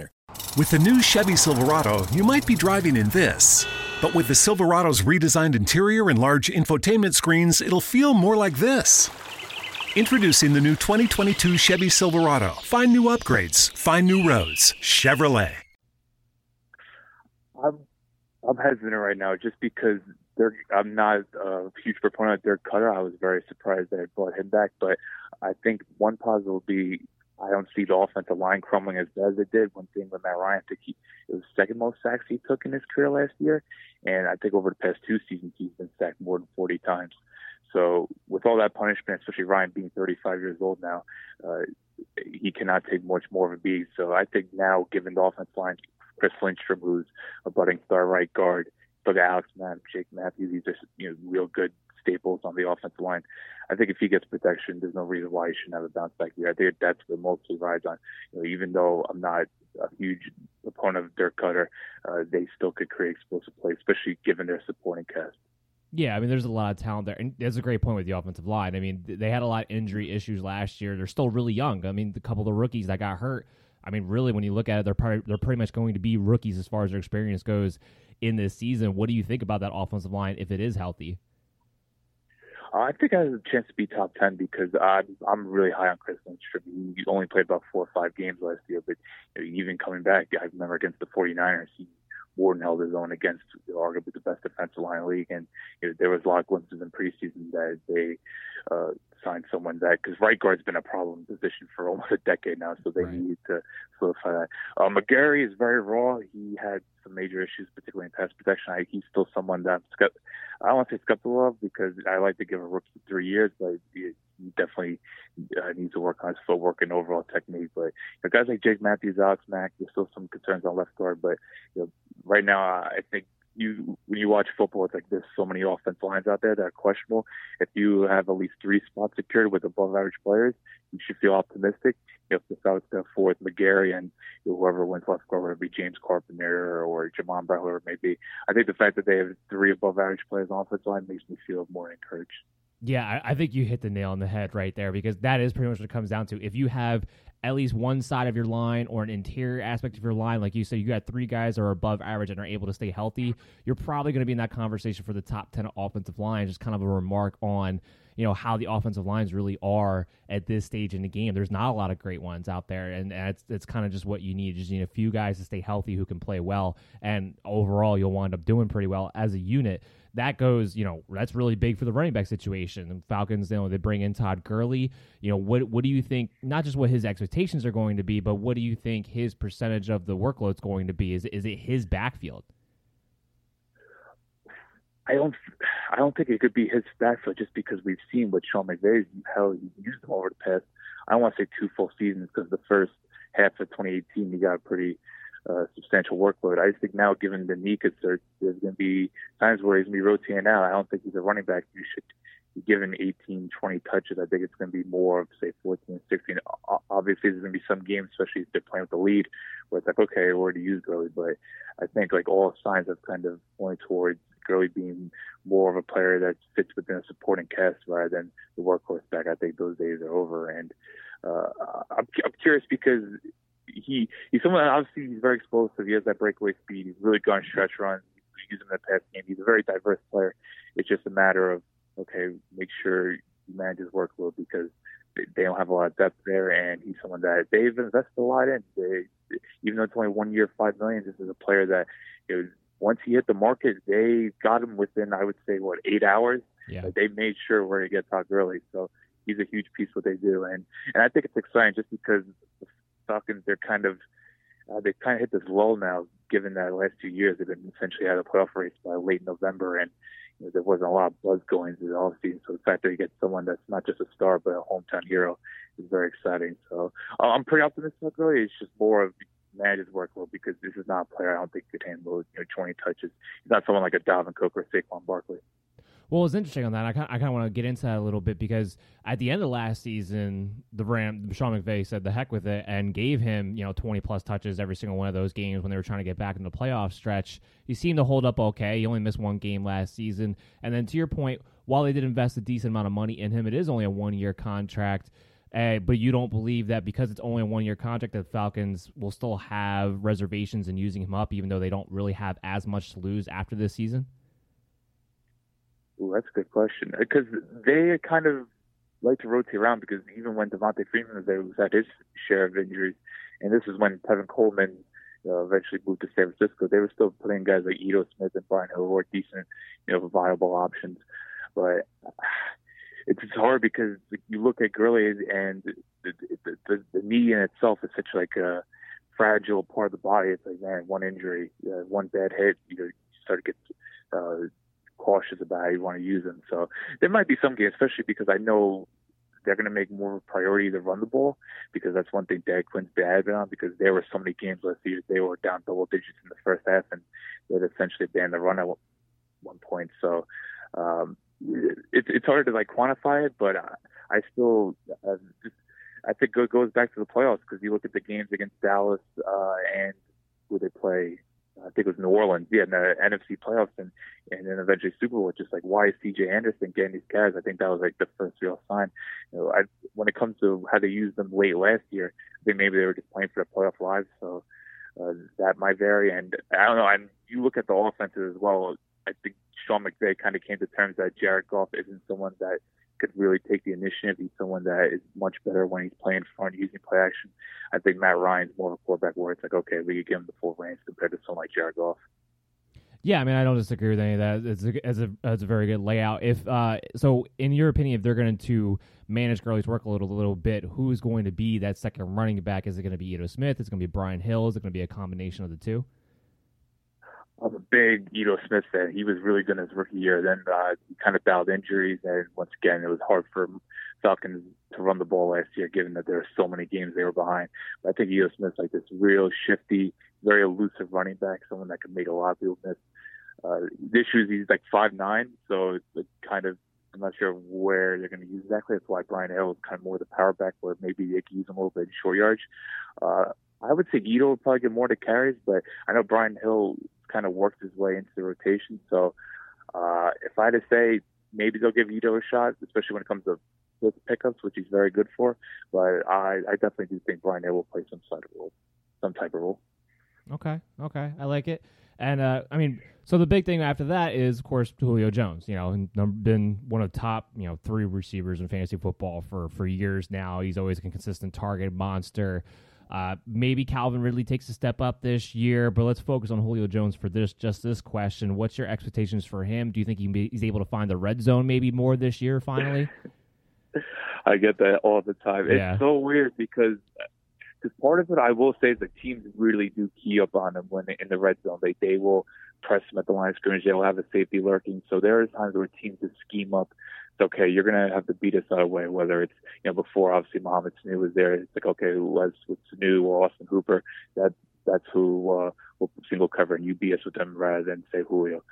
With the new Chevy Silverado, you might be driving in this But with the Silverado's redesigned interior and large infotainment screens, it'll feel more like this. Introducing the new 2022 Chevy Silverado. Find new upgrades, find new roads. Chevrolet. I'm I'm hesitant right now just because I'm not a huge proponent of Dirk Koetter. I was very surprised that I brought him back, but I think one positive will be I don't see the offensive line crumbling as bad as it did when seeing with Matt Ryan. I think he, it was the second most sacks he took in his career last year, and I think over the past two seasons he's been sacked more than 40 times. So with all that punishment, especially Ryan being 35 years old now, uh, he cannot take much more of a beat. So I think now, given the offensive line, Chris Lindstrom, who's a budding star right guard, at Alex Mack, Jake Matthews, these are you know real good staples on the offensive line. I think if he gets protection, there's no reason why he shouldn't have a bounce back year. I think that's what mostly rides on. You know, even though I'm not a huge opponent of Dirk Koetter, uh, they still could create explosive plays, especially given their supporting cast. Yeah, I mean, there's a lot of talent there, and that's a great point with the offensive line. I mean, they had a lot of injury issues last year. They're still really young. I mean, the couple of the rookies that got hurt. I mean, really, when you look at it, they're probably, they're pretty much going to be rookies as far as their experience goes in this season. What do you think about that offensive line if it is healthy? I think I have a chance to be top ten because I'm I'm really high on Chris Lindstrom. He only played about four or five games last year, but you know, even coming back, I remember against the 49ers, he than held his own against you know, arguably the best defensive line in the league. And you know, there was a lot of glimpses in preseason that they uh, signed someone that because right guard's been a problem position for almost a decade now, so they right. need to solidify that. Uh, McGary is very raw. He had some major issues, particularly in pass protection. I, he's still someone that I'm skept- I don't want to say skeptical of because I like to give a rookie three years, but he, definitely uh, needs to work on his footwork and overall technique. But you know, guys like Jake Matthews, Alex Mack, there's still some concerns on left guard, but you know, right now I think you when you watch football, it's like there's so many offensive lines out there that are questionable. If you have at least three spots secured with above average players, you should feel optimistic. If the South step forward, McGary and whoever wins left guard, whether it be James Carpenter or Jamon Brown, whoever it may be, I think the fact that they have three above average players on offense line makes me feel more encouraged. Yeah, I, I think you hit the nail on the head right there because that is pretty much what it comes down to. If you have at least one side of your line or an interior aspect of your line, like you said, you got three guys that are above average and are able to stay healthy, you're probably going to be in that conversation for the top 10 offensive lines. Just kind of a remark on, you know, how the offensive lines really are at this stage in the game. There's not a lot of great ones out there, and it's, it's kind of just what you need. You just need a few guys to stay healthy who can play well, and overall, you'll wind up doing pretty well as a unit that goes, you know, that's really big for the running back situation. And Falcons, you know, they bring in Todd Gurley. You know, what what do you think? Not just what his expectations are going to be, but what do you think his percentage of the workload is going to be? Is is it his backfield? I don't, I don't think it could be his backfield just because we've seen what Sean McVay's how he used him over the past. I don't want to say two full seasons because the first half of 2018 he got pretty substantial workload. I just think now, given the knee concern, there's going to be times where he's going to be rotating out. I don't think he's a running back. You should be given 18, 20 touches. I think it's going to be more of, say, 14, 16. Obviously, there's going to be some games, especially if they're playing with the lead, where it's like, okay, I already used Gurley. But I think, like, all signs have kind of pointed towards Gurley being more of a player that fits within a supporting cast rather than the workhorse back. I think those days are over. And uh, I'm, I'm curious because he he's someone obviously he's very explosive. He has that breakaway speed. He's really good on stretch runs. He's using the pass game. He's a very diverse player. It's just a matter of okay, make sure you manage his workload because they don't have a lot of depth there, and he's someone that they've invested a lot in. They, even though it's only one year, five million, this is a player that you know, once he hit the market, they got him within I would say what eight hours. Yeah. They made sure where he gets out early, so he's a huge piece of what they do, and and I think it's exciting just because the Falcons, they're kind of uh, they kind of hit this lull now, given that the last two years they've been essentially out of the playoff race by late November, and you know, there wasn't a lot of buzz going through the offseason. So the fact that you get someone that's not just a star but a hometown hero is very exciting. So uh, I'm pretty optimistic. Really, it's just more of manager's workload because this is not a player I don't think could handle you know 20 touches. He's not someone like a Dalvin Cook or Saquon Barkley. Well, it's interesting on that. I kind, I kind of want to get into that a little bit because at the end of last season, the Ram, Sean McVay said the heck with it and gave him you know twenty plus touches every single one of those games when they were trying to get back in the playoff stretch. He seemed to hold up okay. He only missed one game last season, and then to your point, while they did invest a decent amount of money in him, it is only a one year contract. Uh, but you don't believe that because it's only a one year contract, that Falcons will still have reservations in using him up, even though they don't really have as much to lose after this season? Ooh, that's a good question. Because they kind of like to rotate around because even when Devonta Freeman was there, he had his share of injuries. And this is when Tevin Coleman you know, eventually moved to San Francisco. They were still playing guys like Ito Smith and Brian Hill who were decent, you know, viable options. But it's hard because you look at Gurley and the, the, the, the knee in itself is such like a fragile part of the body. It's like, man, one injury, uh, one bad hit, you know, you start to get uh, cautious about how you want to use them. So there might be some games, especially because I know they're going to make more of a priority to run the ball because that's one thing Dan Quinn's bad on because there were so many games last year they were down double digits in the first half and they'd essentially banned the run at one point. So um, it's it's hard to like quantify it, but I, I still uh, I think it goes back to the playoffs because you look at the games against Dallas uh, and who they play. I think it was New Orleans, yeah, in the NFC playoffs and and then eventually Super Bowl. Just like why is C.J. Anderson getting these guys? I think that was like the first real sign. You know, I, when it comes to how they used them late last year, I think maybe they were just playing for the playoff lives. So uh, that might vary. And I don't know. And you look at the offenses as well. I think Sean McVay kind of came to terms that Jared Goff isn't someone that could really take the initiative. He's someone that is much better when he's playing front using play action. I think Matt Ryan's more of a quarterback where it's like, okay, we could give him the full range compared to someone like Jared Goff. Yeah, I mean, I don't disagree with any of that. It's a, it's a, it's a very good layout. If uh, so, in your opinion, if they're going to manage Gurley's work a little, little bit, who's going to be that second running back? Is it going to be Ito Smith? Is it going to be Brian Hill? Is it going to be a combination of the two? I'm a big Ito Smith fan. He was really good in his rookie year. Then uh, he kind of battled injuries, and once again, it was hard for Falcons to run the ball last year, given that there were so many games they were behind. But I think Ito Smith's like this real shifty, very elusive running back, someone that can make a lot of people miss. Uh, the issue is he's like five nine, so it's like kind of I'm not sure where they're going to use exactly. That's why Brian Hill is kind of more the power back, where maybe they can use him a little bit in short yards. Uh, I would say Ito would probably get more to carries, but I know Brian Hill kind of worked his way into the rotation. So uh, if I had to say, maybe they'll give Ito a shot, especially when it comes to his pickups, which he's very good for. But I, I definitely do think Brian Hill will play some side of role, some type of role. Okay, okay, I like it. And uh, I mean, so the big thing after that is, of course, Julio Jones. You know, been one of the top, you know, three receivers in fantasy football for for years now. He's always a consistent target monster. Uh, maybe Calvin Ridley takes a step up this year, but let's focus on Julio Jones for this just this question. What's your expectations for him? Do you think he be, he's able to find the red zone maybe more this year? Finally, I get that all the time. Yeah. It's so weird because because part of it I will say is that teams really do key up on him when they, in the red zone. They they will press him at the line of scrimmage. They'll have a safety lurking. So there are times where teams just scheme up okay, you're going to have to beat us that way, whether it's, you know, before obviously Mohamed Sanu was there. It's like, okay, let's with Sanu or Austin Hooper, that, that's who, uh, will single cover and you beat us with them rather than say Julio.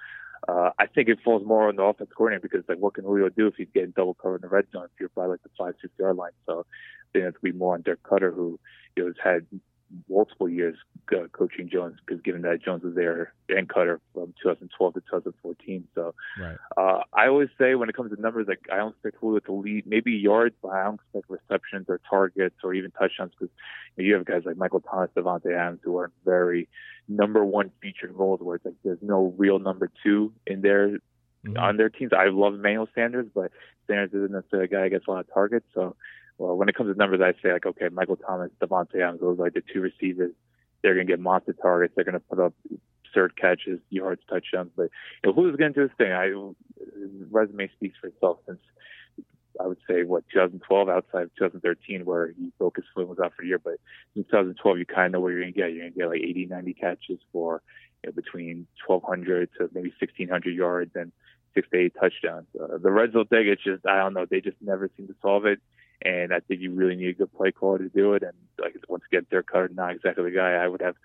Uh, I think it falls more on the offense coordinator because like what can Julio do if he's getting double covered in the red zone if you're by like the five, six yard line. So I think it's be more on Dirk Koetter who, you know, has had multiple years uh, coaching Jones because given that Jones was there and Koetter from 2012 to 2014. So right. uh, I always say when it comes to numbers, like I don't expect Julio to lead maybe yards, but I don't expect receptions or targets or even touchdowns because you, know, you have guys like Michael Thomas, Davante Adams who are very number one featured roles where it's like there's no real number two in their mm-hmm. on their teams. I love Emmanuel Sanders, but Sanders isn't necessarily a guy that gets a lot of targets. So well, when it comes to numbers, I say like, okay, Michael Thomas, Davante Adams, those are like the two receivers. They're going to get monster targets. They're going to put up third catches, yards, touchdowns. But you know, who's going to do his thing? I resume speaks for itself since I would say what 2012 outside of 2013 where he broke his foot was out for a year. But in 2012, you kind of know where you're going to get. You're going to get like 80, 90 catches for you know, between 1,200 to maybe 1,600 yards and six to eight touchdowns. Uh, the red zone thing, it's just I don't know. They just never seem to solve it. And I think you really need a good play caller to do it. And like once again, Dirk Koetter, not exactly the guy I would have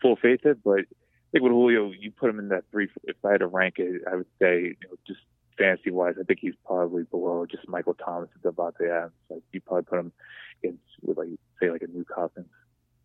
full faith in, but I think with Julio, you put him in that three. If I had to rank it, I would say you know, just fantasy wise, I think he's probably below just Michael Thomas and Davante Adams. Like you probably put him against with like say like a Nuk Hopkins.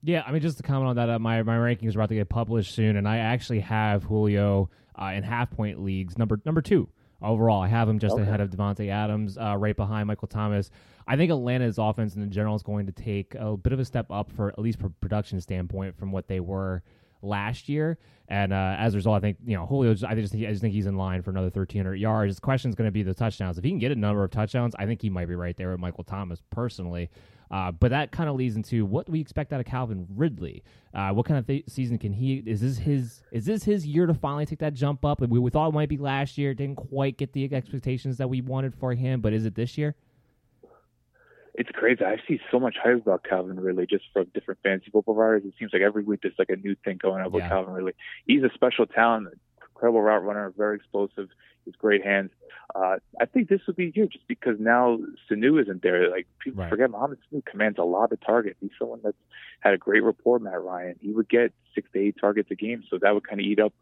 Yeah, I mean, just to comment on that, uh, my my rankings are about to get published soon, and I actually have Julio uh, in half point leagues number number two overall. I have him just Okay. ahead of Davante Adams, uh, right behind Michael Thomas. I think Atlanta's offense in general is going to take a bit of a step up for at least from production standpoint from what they were last year. And uh, as a result, I think you know Julio. I just I just think he's in line for another 1,300 yards. His question is going to be the touchdowns. If he can get a number of touchdowns, I think he might be right there with Michael Thomas personally. Uh, but that kind of leads into what do we expect out of Calvin Ridley? Uh, what kind of th- season can he? Is this his? Is this his year to finally take that jump up? We, we thought it might be last year. Didn't quite get the expectations that we wanted for him. But is it this year? It's crazy. I see so much hype about Calvin Ridley just from different fantasy football writers. It seems like every week there's like a new thing going up with Calvin Ridley. He's a special talent, incredible route runner, very explosive. He's great hands. Uh, I think this would be huge just because now Sanu isn't there. Like people Right. forget Mohamed Sanu commands a lot of targets. He's someone that's had a great rapport, Matt Ryan. He would get six to eight targets a game, so that would kind of eat up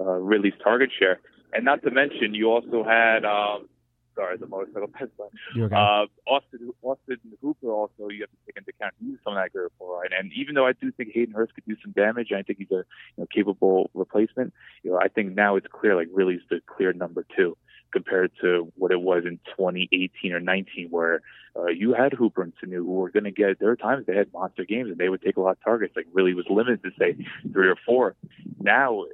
uh, Ridley's target share. And not to mention, you also had um, sorry, the motorcycle but okay? uh, Austin Austin Hooper also you have to take into account he's some of that great rapport, right? And even though I do think Hayden Hurst could do some damage, and I think he's a you know, capable replacement. You know, I think now it's clear like really Ridley's the clear number two compared to what it was in 2018 or 19, where uh, you had Hooper and Sanu who were going to get. There were times they had monster games and they would take a lot of targets. Like really was limited to say three or four. Now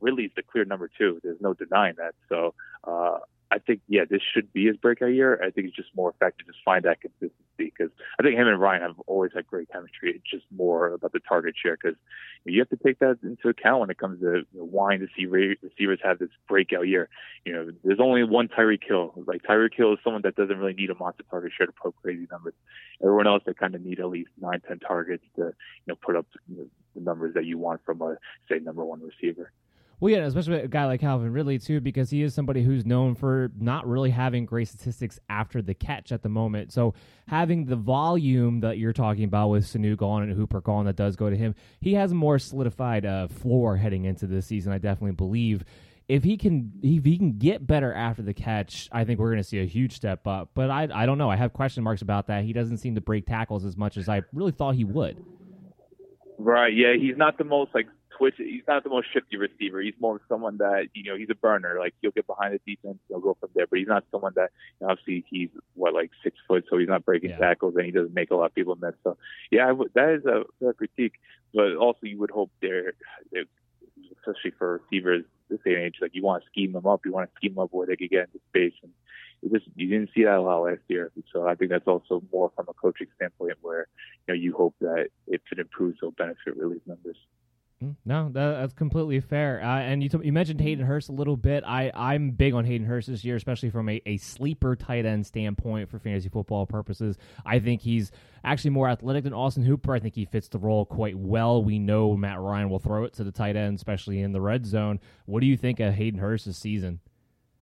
Ridley's the clear number two. There's no denying that. So. Uh, I think yeah, this should be his breakout year. I think it's just more effective to find that consistency because I think him and Ryan have always had great chemistry. It's just more about the target share because you have to take that into account when it comes to you know, wanting to see receivers have this breakout year. You know, there's only one Tyreek Hill. Like Tyreek Hill is someone that doesn't really need a monster target share to put crazy numbers. Everyone else that kind of need at least nine, ten targets to you know put up you know, the numbers that you want from a say number one receiver. Well, yeah, especially a guy like Calvin Ridley too, because he is somebody who's known for not really having great statistics after the catch at the moment. So having the volume that you're talking about with Sanu gone and Hooper gone that does go to him, he has a more solidified uh, floor heading into this season. I definitely believe. If he can, if he can get better after the catch, I think we're going to see a huge step up. But I, I don't know. I have question marks about that. He doesn't seem to break tackles as much as I really thought he would. Right. Yeah, he's not the most like twitch. He's not the most shifty receiver. He's more someone that you know he's a burner. Like he'll get behind the defense, he'll go from there. But he's not someone that you know, obviously he's what like six foot, so he's not breaking Yeah. tackles and he doesn't make a lot of people miss. So yeah, that is a fair critique. But also you would hope they're especially for receivers this day and age, like you want to scheme them up. You want to scheme them up where they could get into space and. It just you didn't see that a lot last year, so I think that's also more from a coaching standpoint, where you know you hope that if it improves, it'll benefit Ridley's numbers. Mm, No, that, that's completely fair. Uh, and you t- you mentioned Hayden Hurst a little bit. I I'm big on Hayden Hurst this year, especially from a, a sleeper tight end standpoint for fantasy football purposes. I think he's actually more athletic than Austin Hooper. I think he fits the role quite well. We know Matt Ryan will throw it to the tight end, especially in the red zone. What do you think of Hayden Hurst's season?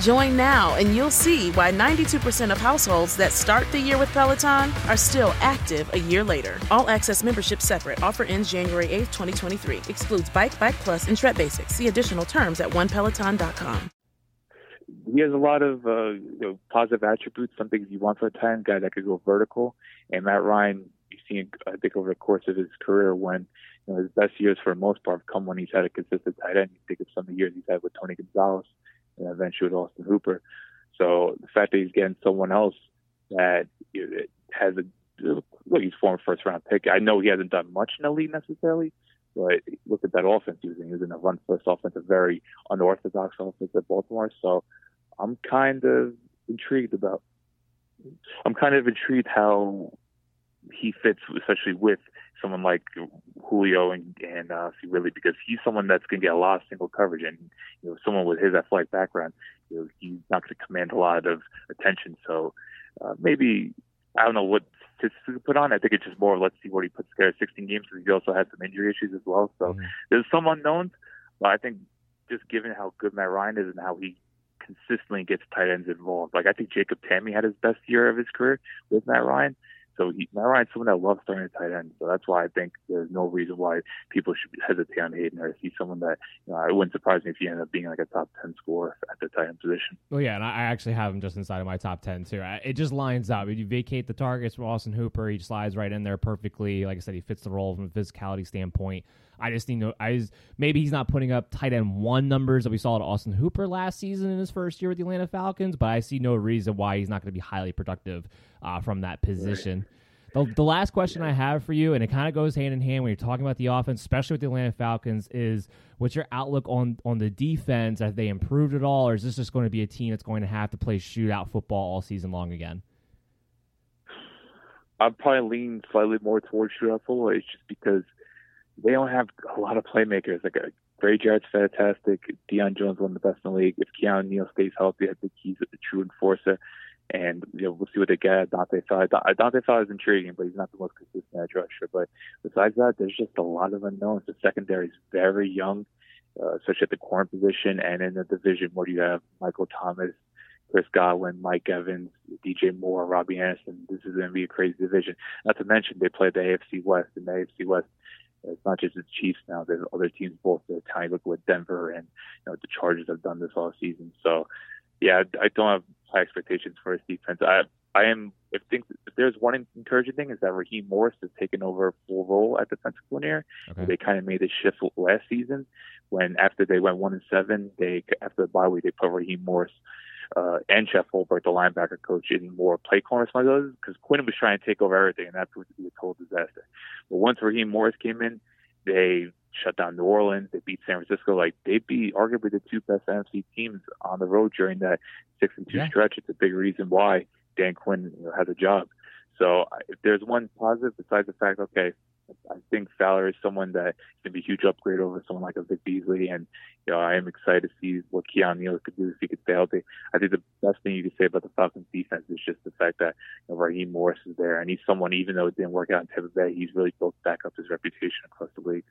Join now and you'll see why 92% of households that start the year with Peloton are still active a year later. All access membership separate. Offer ends January 8th, 2023. Excludes Bike, Bike Plus, and Tread Basics. See additional terms at onepeloton.com. he has a lot of uh, you know, positive attributes, some things you want for a time guy that could go vertical. And Matt Ryan, you've seen, I think, over the course of his career, when you know, his best years for the most part have come when he's had a consistent tight end. You think of some of the years he's had with Tony Gonzalez and eventually with Austin Hooper. So the fact that he's getting someone else that has a look, he's former first round pick. I know he hasn't done much in the league necessarily, but look at that offense in. He was in a run first offense, a very unorthodox offense at Baltimore. So I'm kind of intrigued about. I'm kind of intrigued how he fits, especially with someone like Julio and, and uh, really because he's someone that's going to get a lot of single coverage, and you know, someone with his athletic background, you know, he's not going to command a lot of attention. So uh, maybe I don't know what statistics to put on. I think it's just more let's see what he puts together 16 games because he also has some injury issues as well. So mm-hmm. there's some unknowns, but I think just given how good Matt Ryan is and how he consistently gets tight ends involved, like I think Jacob Tamme had his best year of his career with Matt Ryan. So he, Matt Ryan's someone that loves throwing a tight end. So that's why I think there's no reason why people should hesitate on Hayden or He's someone that, you know, it wouldn't surprise me if he ended up being like a top 10 scorer at the tight end position. Well, yeah, and I actually have him just inside of my top 10 too. It just lines up. You vacate the targets from Austin Hooper, he slides right in there perfectly. Like I said, he fits the role from a physicality standpoint. I just need to. I just, maybe he's not putting up tight end one numbers that we saw at Austin Hooper last season in his first year with the Atlanta Falcons, but I see no reason why he's not going to be highly productive uh, from that position. Right. The, the last question I have for you, and it kind of goes hand in hand when you're talking about the offense, especially with the Atlanta Falcons, is what's your outlook on on the defense? Have they improved at all, or is this just going to be a team that's going to have to play shootout football all season long again? I'm probably lean slightly more towards shootout football. It's just because they don't have a lot of playmakers. Like a Grady Jarrett's fantastic. Deion Jones one of the best in the league. If Keanu Neal stays healthy, I think he's a true enforcer and you know we'll see what they get. Dante Fowler, Dante Fowler is intriguing, but he's not the most consistent edge rusher. But besides that, there's just a lot of unknowns. The secondary is very young, uh, especially at the corner position, and in the division where do you have Michael Thomas, Chris Godwin, Mike Evans, DJ Moore, Robbie Anderson. This is going to be a crazy division. Not to mention they play the AFC West, and the AFC West. It's not just the Chiefs now. There's other teams both the time look with Denver and you know the Chargers have done this all season. So yeah, I don't have high expectations for his defense. I I am if think if there's one encouraging thing is that Raheem Morris has taken over a full role at defensive coordinator. Okay. They kind of made a shift last season when after they went one and seven, they after the bye week they put Raheem Morris uh, and Jeff Ulbrich, the linebacker coach, in more play corner responsibilities because Quinn was trying to take over everything, and that proved to be a total disaster. But once Raheem Morris came in, they shut down New Orleans. They beat San Francisco. Like they beat arguably the two best NFC teams on the road during that six and two yeah. stretch. It's a big reason why Dan Quinn you know, has a job. So if there's one positive besides the fact, okay, I think Fowler is someone that can be a huge upgrade over someone like a Vic Beasley, and you know I am excited to see what Keanu Neal could do if he could stay healthy. I think the best thing you could say about the Falcons defense is just the fact that you know, Raheem Morris is there, and he's someone even though it didn't work out in Tampa Bay, he's really built back up his reputation across the league.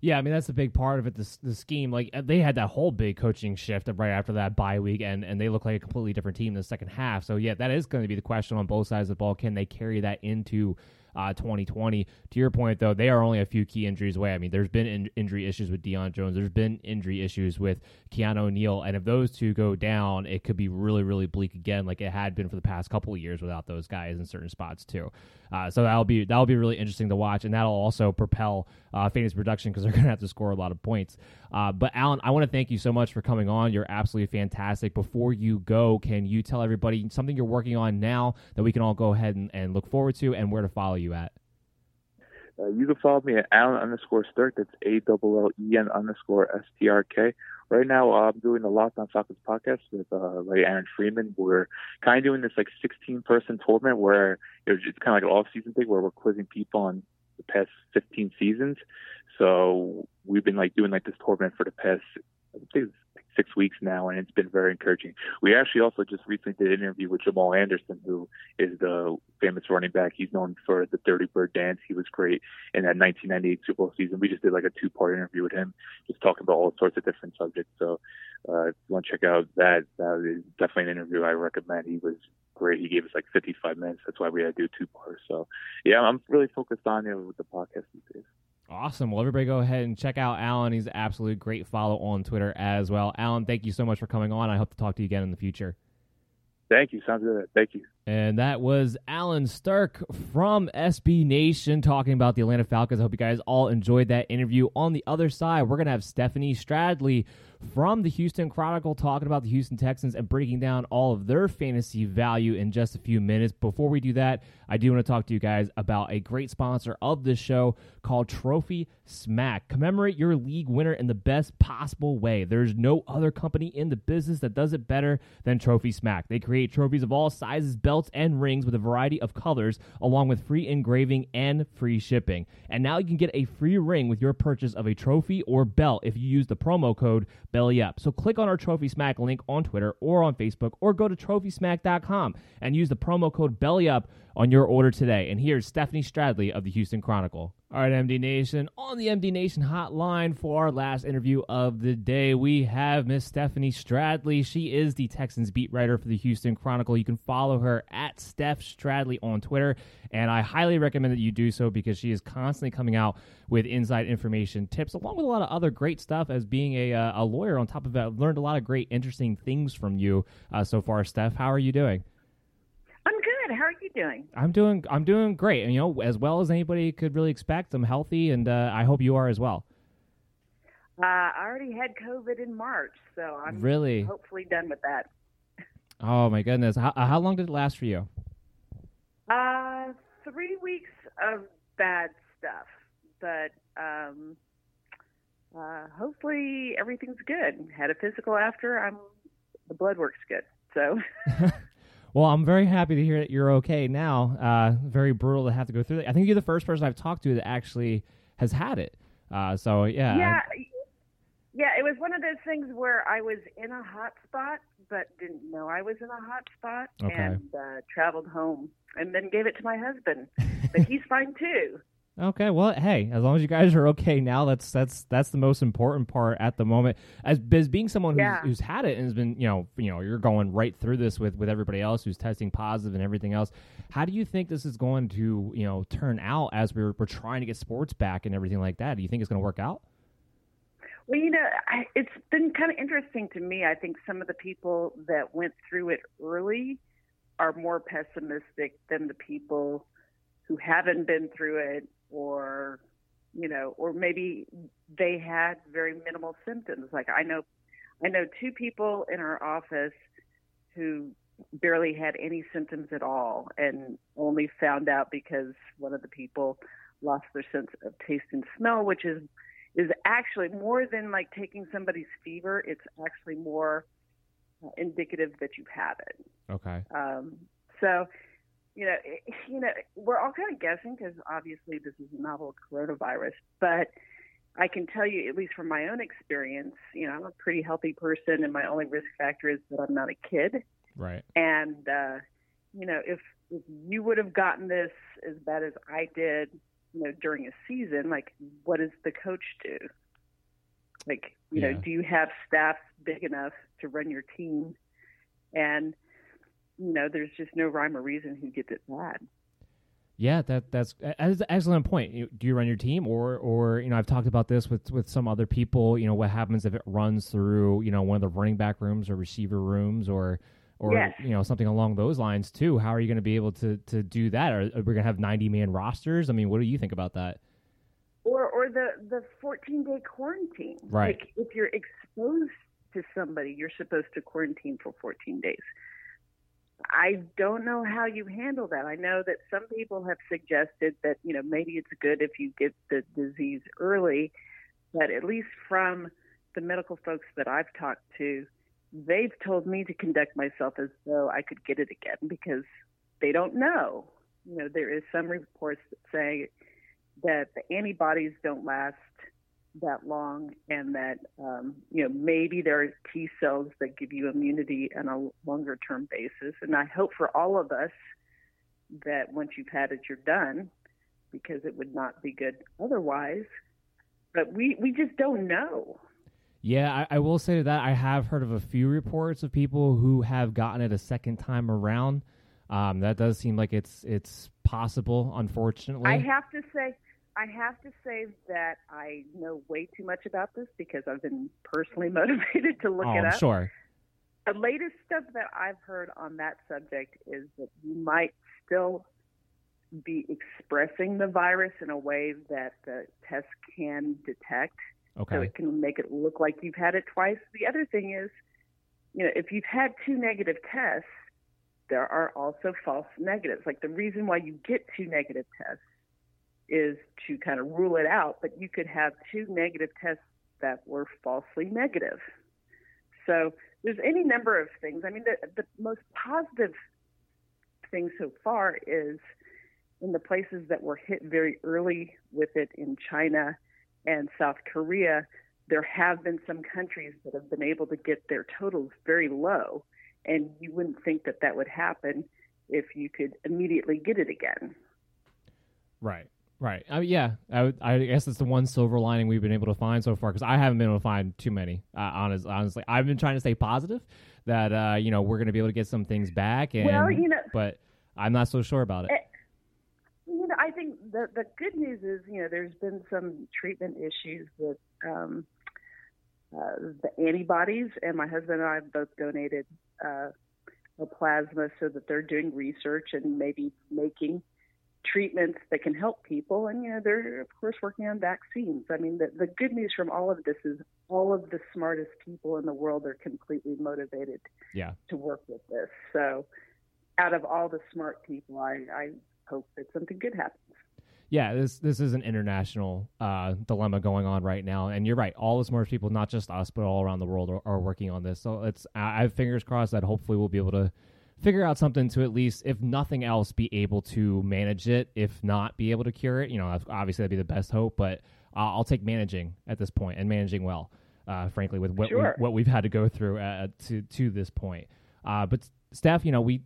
Yeah, I mean that's a big part of it. The, the scheme, like uh, they had that whole big coaching shift right after that bye week, and and they look like a completely different team in the second half. So yeah, that is going to be the question on both sides of the ball. Can they carry that into uh, 2020. To your point, though, they are only a few key injuries away. I mean, there's been in- injury issues with Deion Jones. There's been injury issues with Keanu Neal, and if those two go down, it could be really, really bleak again, like it had been for the past couple of years without those guys in certain spots too. Uh, so that'll be that'll be really interesting to watch, and that'll also propel uh, fantasy production because they're going to have to score a lot of points. Uh, but Allen, I want to thank you so much for coming on. You're absolutely fantastic. Before you go, can you tell everybody something you're working on now that we can all go ahead and, and look forward to, and where to follow you at? Uh, you can follow me at Allen underscore Strk. That's A double L E N underscore S T R K. Right now, uh, I'm doing the Locked on Falcons podcast with uh, like Aaron Freeman. We're kind of doing this like 16 person tournament where it's kind of like an off season thing where we're quizzing people on the past 15 seasons. So we've been like doing like this tournament for the past I think six weeks now, and it's been very encouraging. We actually also just recently did an interview with Jamal Anderson, who is the famous running back. He's known for the Dirty Bird dance. He was great in that 1998 Super Bowl season. We just did like a two part interview with him, just talking about all sorts of different subjects. So uh, if you want to check out that, that is definitely an interview I recommend. He was great. He gave us like 55 minutes. That's why we had to do two parts. So yeah, I'm really focused on it with the podcast these days. Awesome. Well, everybody go ahead and check out Allen. He's an absolute great follow on Twitter as well. Allen, thank you so much for coming on. I hope to talk to you again in the future. Thank you. Sounds good. Thank you. And that was Allen Strk from SB Nation talking about the Atlanta Falcons. I hope you guys all enjoyed that interview. On the other side, we're going to have Stephanie Stradley from the Houston Chronicle talking about the Houston Texans and breaking down all of their fantasy value in just a few minutes. Before we do that, I do want to talk to you guys about a great sponsor of this show called Trophy Smack. Commemorate your league winner in the best possible way. There's no other company in the business that does it better than Trophy Smack. They create trophies of all sizes, belts, belts and rings with a variety of colors, along with free engraving and free shipping. And now you can get a free ring with your purchase of a trophy or belt if you use the promo code BELLYUP. So click on our Trophy Smack link on Twitter or on Facebook, or go to TrophySmack.com and use the promo code BELLYUP on your order today. And here's Stephanie Stradley of the Houston Chronicle. All right, MD Nation. On the MD Nation hotline for our last interview of the day, we have Miss Stephanie Stradley. She is the Texans beat writer for the Houston Chronicle. You can follow her at Steph Stradley on Twitter, and I highly recommend that you do so because she is constantly coming out with inside information, tips, along with a lot of other great stuff. As being a, uh, a lawyer, on top of that, I've learned a lot of great, interesting things from you uh, so far. Steph, how are you doing? Good. How are you doing? I'm doing I'm doing great, and you know, as well as anybody could really expect. I'm healthy, and uh, I hope you are as well. Uh, I already had COVID in March, so I'm Really? hopefully done with that. Oh my goodness, how, how long did it last for you? Uh, three weeks of bad stuff, but um, uh, hopefully everything's good. Had a physical after. I'm the blood works good, so. Well, I'm very happy to hear that you're okay now. Uh, very brutal to have to go through that. I think you're the first person I've talked to that actually has had it. Uh, so yeah, Yeah, yeah. It was one of those things where I was in a hot spot, but didn't know I was in a hot spot, Okay. and uh, traveled home, and then gave it to my husband. but he's fine too. Okay, well, hey, as long as you guys are okay now, that's that's that's the most important part at the moment. As, as being someone who's, Yeah. who's had it and has been, you know, you know, you're going right through this with with everybody else who's testing positive and everything else. How do you think this is going to, you know, turn out as we're we're trying to get sports back and everything like that? Do you think it's going to work out? Well, you know, I, it's been kind of interesting to me. I think some of the people that went through it early are more pessimistic than the people who haven't been through it or you know or maybe they had very minimal symptoms. Like i know i know two people in our office who barely had any symptoms at all and only found out because one of the people lost their sense of taste and smell which is is actually more than like taking somebody's fever. It's actually more uh, indicative that you've had it. Okay. um, so, you know, it- you know, we're all kind of guessing because obviously this is a novel coronavirus. But I can tell you, at least from my own experience, you know, I'm a pretty healthy person, and my only risk factor is that I'm not a kid. Right. And uh, you know, if if you would have gotten this as bad as I did, you know, during a season, like, what does the coach do? Like, you know, do you have staff big enough to run your team? And you know, there's just no rhyme or reason who gets it bad. Yeah, that that's that's an excellent point. Do you run your team, or or you know, I've talked about this with with some other people. You know, what happens if it runs through you know one of the running back rooms or receiver rooms or or Yes. you know something along those lines too. How are you going to be able to to do that? Are, are we going to have ninety man rosters? I mean, what do you think about that? Or or the the 14 day quarantine. Right. Like if you're exposed to somebody, you're supposed to quarantine for 14 days. I don't know how you handle that. I know that some people have suggested that, you know, maybe it's good if you get the disease early, but at least from the medical folks that I've talked to, they've told me to conduct myself as though I could get it again because they don't know. You know, there is some reports that say that the antibodies don't last that long and that um, you know maybe there are T cells that give you immunity on a longer term basis. And I hope for all of us that once you've had it, you're done, because it would not be good otherwise. But we we just don't know. Yeah, I, I will say that I have heard of a few reports of people who have gotten it a second time around. Um, that does seem like it's it's possible, unfortunately. I have to say, I have to say that I know way too much about this because I've been personally motivated to look oh, it I'm up. sure. The latest stuff that I've heard on that subject is that you might still be expressing the virus in a way that the test can detect. Okay. So Okay. it can make it look like you've had it twice. The other thing is, you know, if you've had two negative tests, there are also false negatives. Like the reason why you get two negative tests is to kind of rule it out, but you could have two negative tests that were falsely negative. So there's any number of things. I mean, the, the most positive thing so far is in the places that were hit very early with it in China and South Korea, there have been some countries that have been able to get their totals very low. And you wouldn't think that that would happen if you could immediately get it again. Right. Right. I mean, yeah. I, I guess it's the one silver lining we've been able to find so far because I haven't been able to find too many. Uh, honest, honestly, I've been trying to stay positive that uh, you know we're going to be able to get some things back. And, well, you know, but I'm not so sure about it. Eh, you know, I think the the good news is you know there's been some treatment issues with um, uh, the antibodies, and my husband and I have both donated uh, plasma so that they're doing research and maybe making treatments that can help people. And, you know, they're, of course, working on vaccines. I mean, the, the good news from all of this is all of the smartest people in the world are completely motivated yeah. to work with this. So, out of all the smart people, I, I hope that something good happens. Yeah, this this is an international uh, dilemma going on right now, and you're right. All the smartest people, not just us, but all around the world, are, are working on this. So it's I have fingers crossed that hopefully we'll be able to figure out something to at least, if nothing else, be able to manage it. If not, be able to cure it. You know, obviously that'd be the best hope, but I'll, I'll take managing at this point and managing well. Uh, frankly, with what sure. we, what we've had to go through uh, to to this point. Uh, but Steph, you know, we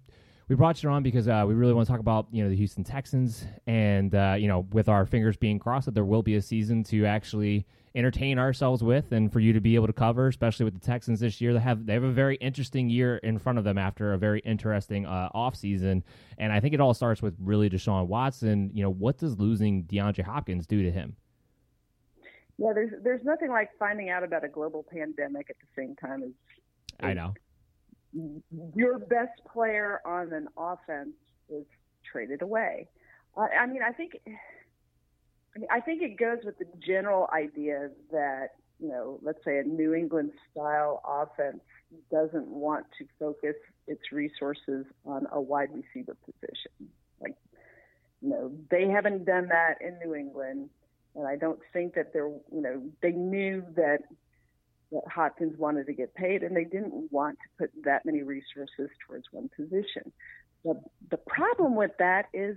we brought you on because uh, we really want to talk about you know the Houston Texans and uh, you know with our fingers being crossed that there will be a season to actually entertain ourselves with and for you to be able to cover, especially with the Texans this year. They have they have a very interesting year in front of them after a very interesting uh, offseason. And I think it all starts with really Deshaun Watson. You know, what does losing DeAndre Hopkins do to him? Yeah, there's there's nothing like finding out about a global pandemic at the same time as I know your best player on an offense is traded away. Uh, I mean, I think I mean, I think it goes with the general idea that, you know, let's say a New England style offense doesn't want to focus its resources on a wide receiver position. Like, you know, they haven't done that in New England. And I don't think that they're, you know, they knew that that Hopkins wanted to get paid, and they didn't want to put that many resources towards one position. The the problem with that is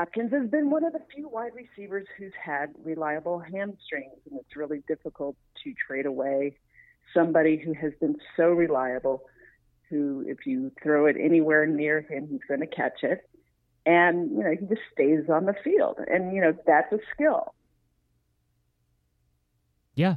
Hopkins has been one of the few wide receivers who's had reliable hamstrings, and it's really difficult to trade away somebody who has been so reliable. Who, if you throw it anywhere near him, he's going to catch it, and you know he just stays on the field, and you know that's a skill. Yeah,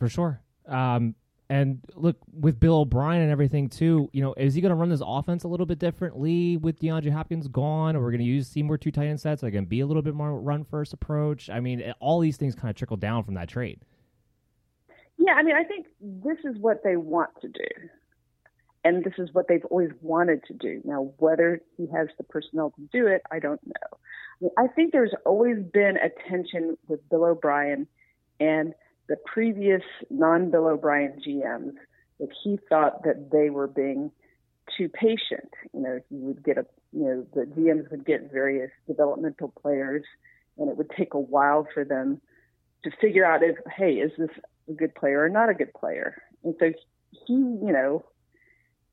for sure. Um, and look, with Bill O'Brien and everything too, you know, is he going to run this offense a little bit differently with DeAndre Hopkins gone? Or we're going to use Seymour two tight end sets? Are going to be a little bit more run first approach? I mean, all these things kind of trickle down from that trade. Yeah, I mean, I think this is what they want to do. And this is what they've always wanted to do. Now, whether he has the personnel to do it, I don't know. I think there's always been a tension with Bill O'Brien and – the previous non Bill O'Brien GMs that he thought that they were being too patient. You know, he would get a, you know, the GMs would get various developmental players, and it would take a while for them to figure out if, hey, is this a good player or not a good player? And so he, you know,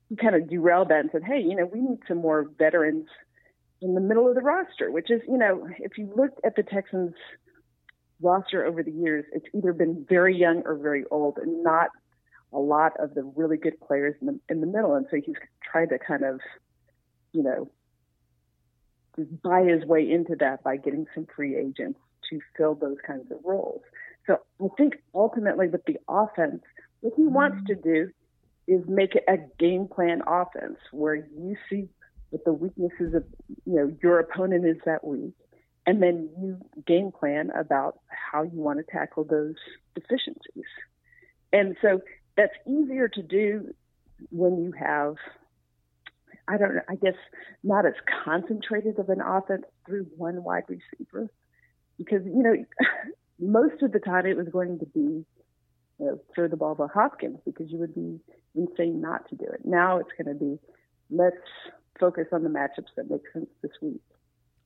he kind of derailed that and said, hey, you know, we need some more veterans in the middle of the roster, which is, you know, if you look at the Texans' roster over the years, it's either been very young or very old, and not a lot of the really good players in the in the middle. And so he's tried to kind of you know, just buy his way into that by getting some free agents to fill those kinds of roles. So I think ultimately with the offense, what he wants to do is make it a game plan offense where you see what the weaknesses of you know your opponent is that week, and then you game plan about how you want to tackle those deficiencies. And so that's easier to do when you have I don't know, I guess not as concentrated of an offense through one wide receiver. Because, you know, most of the time it was going to be you know, throw the ball to Hopkins because you would be insane not to do it. Now it's going to be let's focus on the matchups that make sense this week.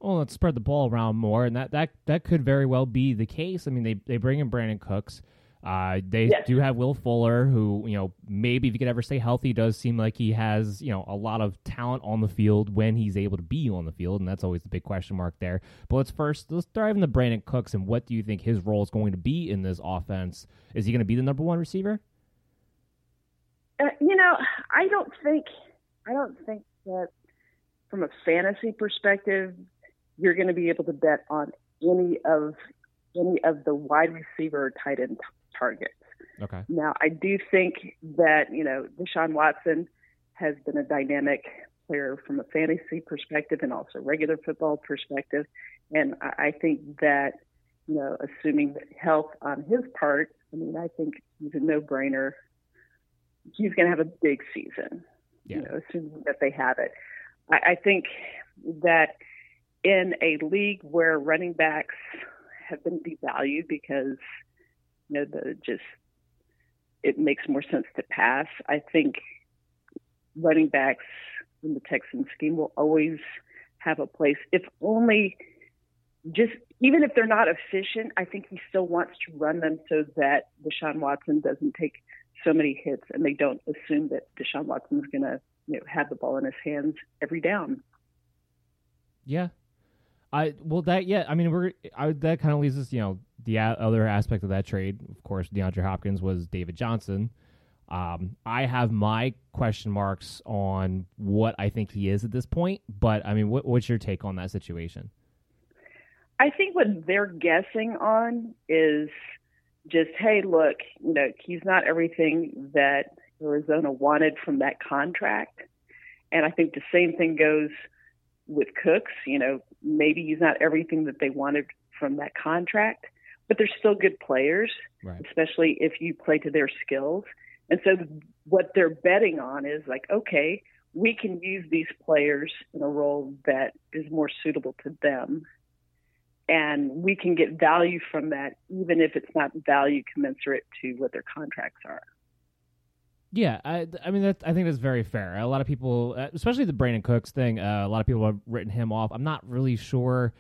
Well, let's spread the ball around more, and that, that, that could very well be the case. I mean, they, they bring in Brandin Cooks. Uh, they yes. do have Will Fuller, who you know maybe if he could ever stay healthy, does seem like he has you know a lot of talent on the field when he's able to be on the field, and that's always the big question mark there. But let's first let's dive into Brandin Cooks and what do you think his role is going to be in this offense? Is he going to be the number one receiver? Uh, you know, I don't think I don't think that from a fantasy perspective, you're going to be able to bet on any of any of the wide receiver tight end targets. Okay. Now, I do think that, you know, Deshaun Watson has been a dynamic player from a fantasy perspective and also regular football perspective. And I think that, you know, assuming health on his part, I mean, I think he's a no brainer. He's going to have a big season, yeah. you know, assuming that they have it. I, I think that in a league where running backs have been devalued because you know, the just it makes more sense to pass. I think running backs in the Texan scheme will always have a place, if only just even if they're not efficient. I think he still wants to run them so that Deshaun Watson doesn't take so many hits, and they don't assume that Deshaun Watson's going to you know have the ball in his hands every down. Yeah, I well that yeah I mean we're I, that kind of leaves us you know the a- other aspect of that trade of course DeAndre Hopkins was David Johnson. Um, I have my question marks on what I think he is at this point, but I mean, what, what's your take on that situation? I think what they're guessing on is just, hey, look, you know, he's not everything that Arizona wanted from that contract, and I think the same thing goes with Cooks. You know, maybe he's not everything that they wanted from that contract, but they're still good players, right. especially if you play to their skills. And so what they're betting on is like, okay, we can use these players in a role that is more suitable to them. And we can get value from that, even if it's not value commensurate to what their contracts are. Yeah, I, I mean, I think that's very fair. A lot of people, uh, especially the Brandin Cooks thing, uh, a lot of people have written him off. I'm not really sure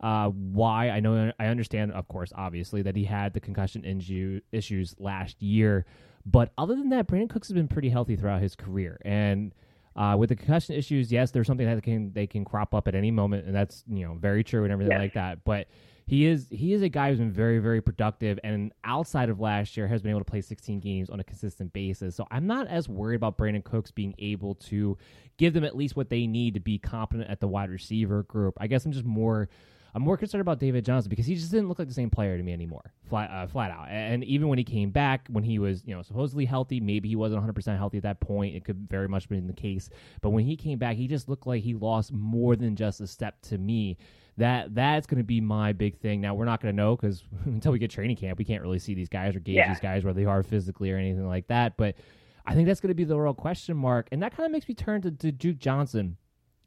uh, why. I know, I understand, of course, obviously, that he had the concussion inju- issues last year. But other than that, Brandin Cooks has been pretty healthy throughout his career. And uh, with the concussion issues, yes, there's something that can they can crop up at any moment, and that's you know very true and everything yes. like that. But he is he is a guy who's been very very productive and outside of last year has been able to play 16 games on a consistent basis. So I'm not as worried about Brandin Cooks being able to give them at least what they need to be competent at the wide receiver group. I guess I'm just more I'm more concerned about David Johnson because he just didn't look like the same player to me anymore, flat, uh, flat out. And even when he came back, when he was, you know, supposedly healthy, maybe he wasn't 100% healthy at that point. It could very much have been the case. But when he came back, he just looked like he lost more than just a step to me that that's going to be my big thing. Now we're not going to know because until we get training camp, we can't really see these guys or gauge yeah. these guys where they are physically or anything like that. But I think that's going to be the real question mark, and that kind of makes me turn to, to Duke Johnson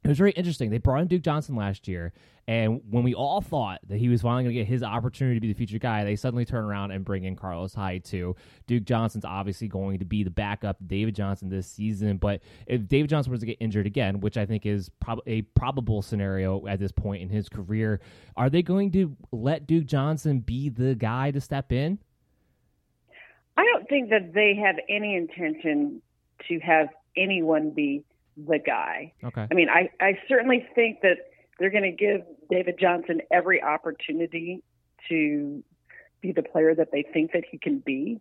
it was very interesting. They brought in Duke Johnson last year, and when we all thought that he was finally going to get his opportunity to be the future guy, they suddenly turn around and bring in Carlos Hyde too. Duke Johnson's obviously going to be the backup David Johnson this season, but if David Johnson was to get injured again, which I think is prob- a probable scenario at this point in his career, are they going to let Duke Johnson be the guy to step in? I don't think that they have any intention to have anyone be the guy. Okay. I mean, I, I certainly think that they're going to give David Johnson every opportunity to be the player that they think that he can be.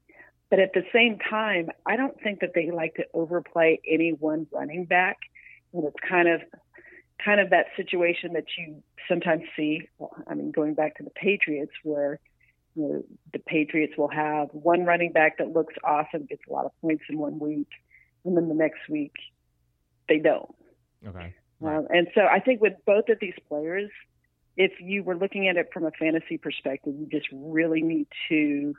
But at the same time, I don't think that they like to overplay any one running back. And it's kind of, kind of that situation that you sometimes see. I mean, going back to the Patriots, where you know, the Patriots will have one running back that looks awesome, gets a lot of points in one week, and then the next week they don't. Okay. Um, and so I think with both of these players, if you were looking at it from a fantasy perspective, you just really need to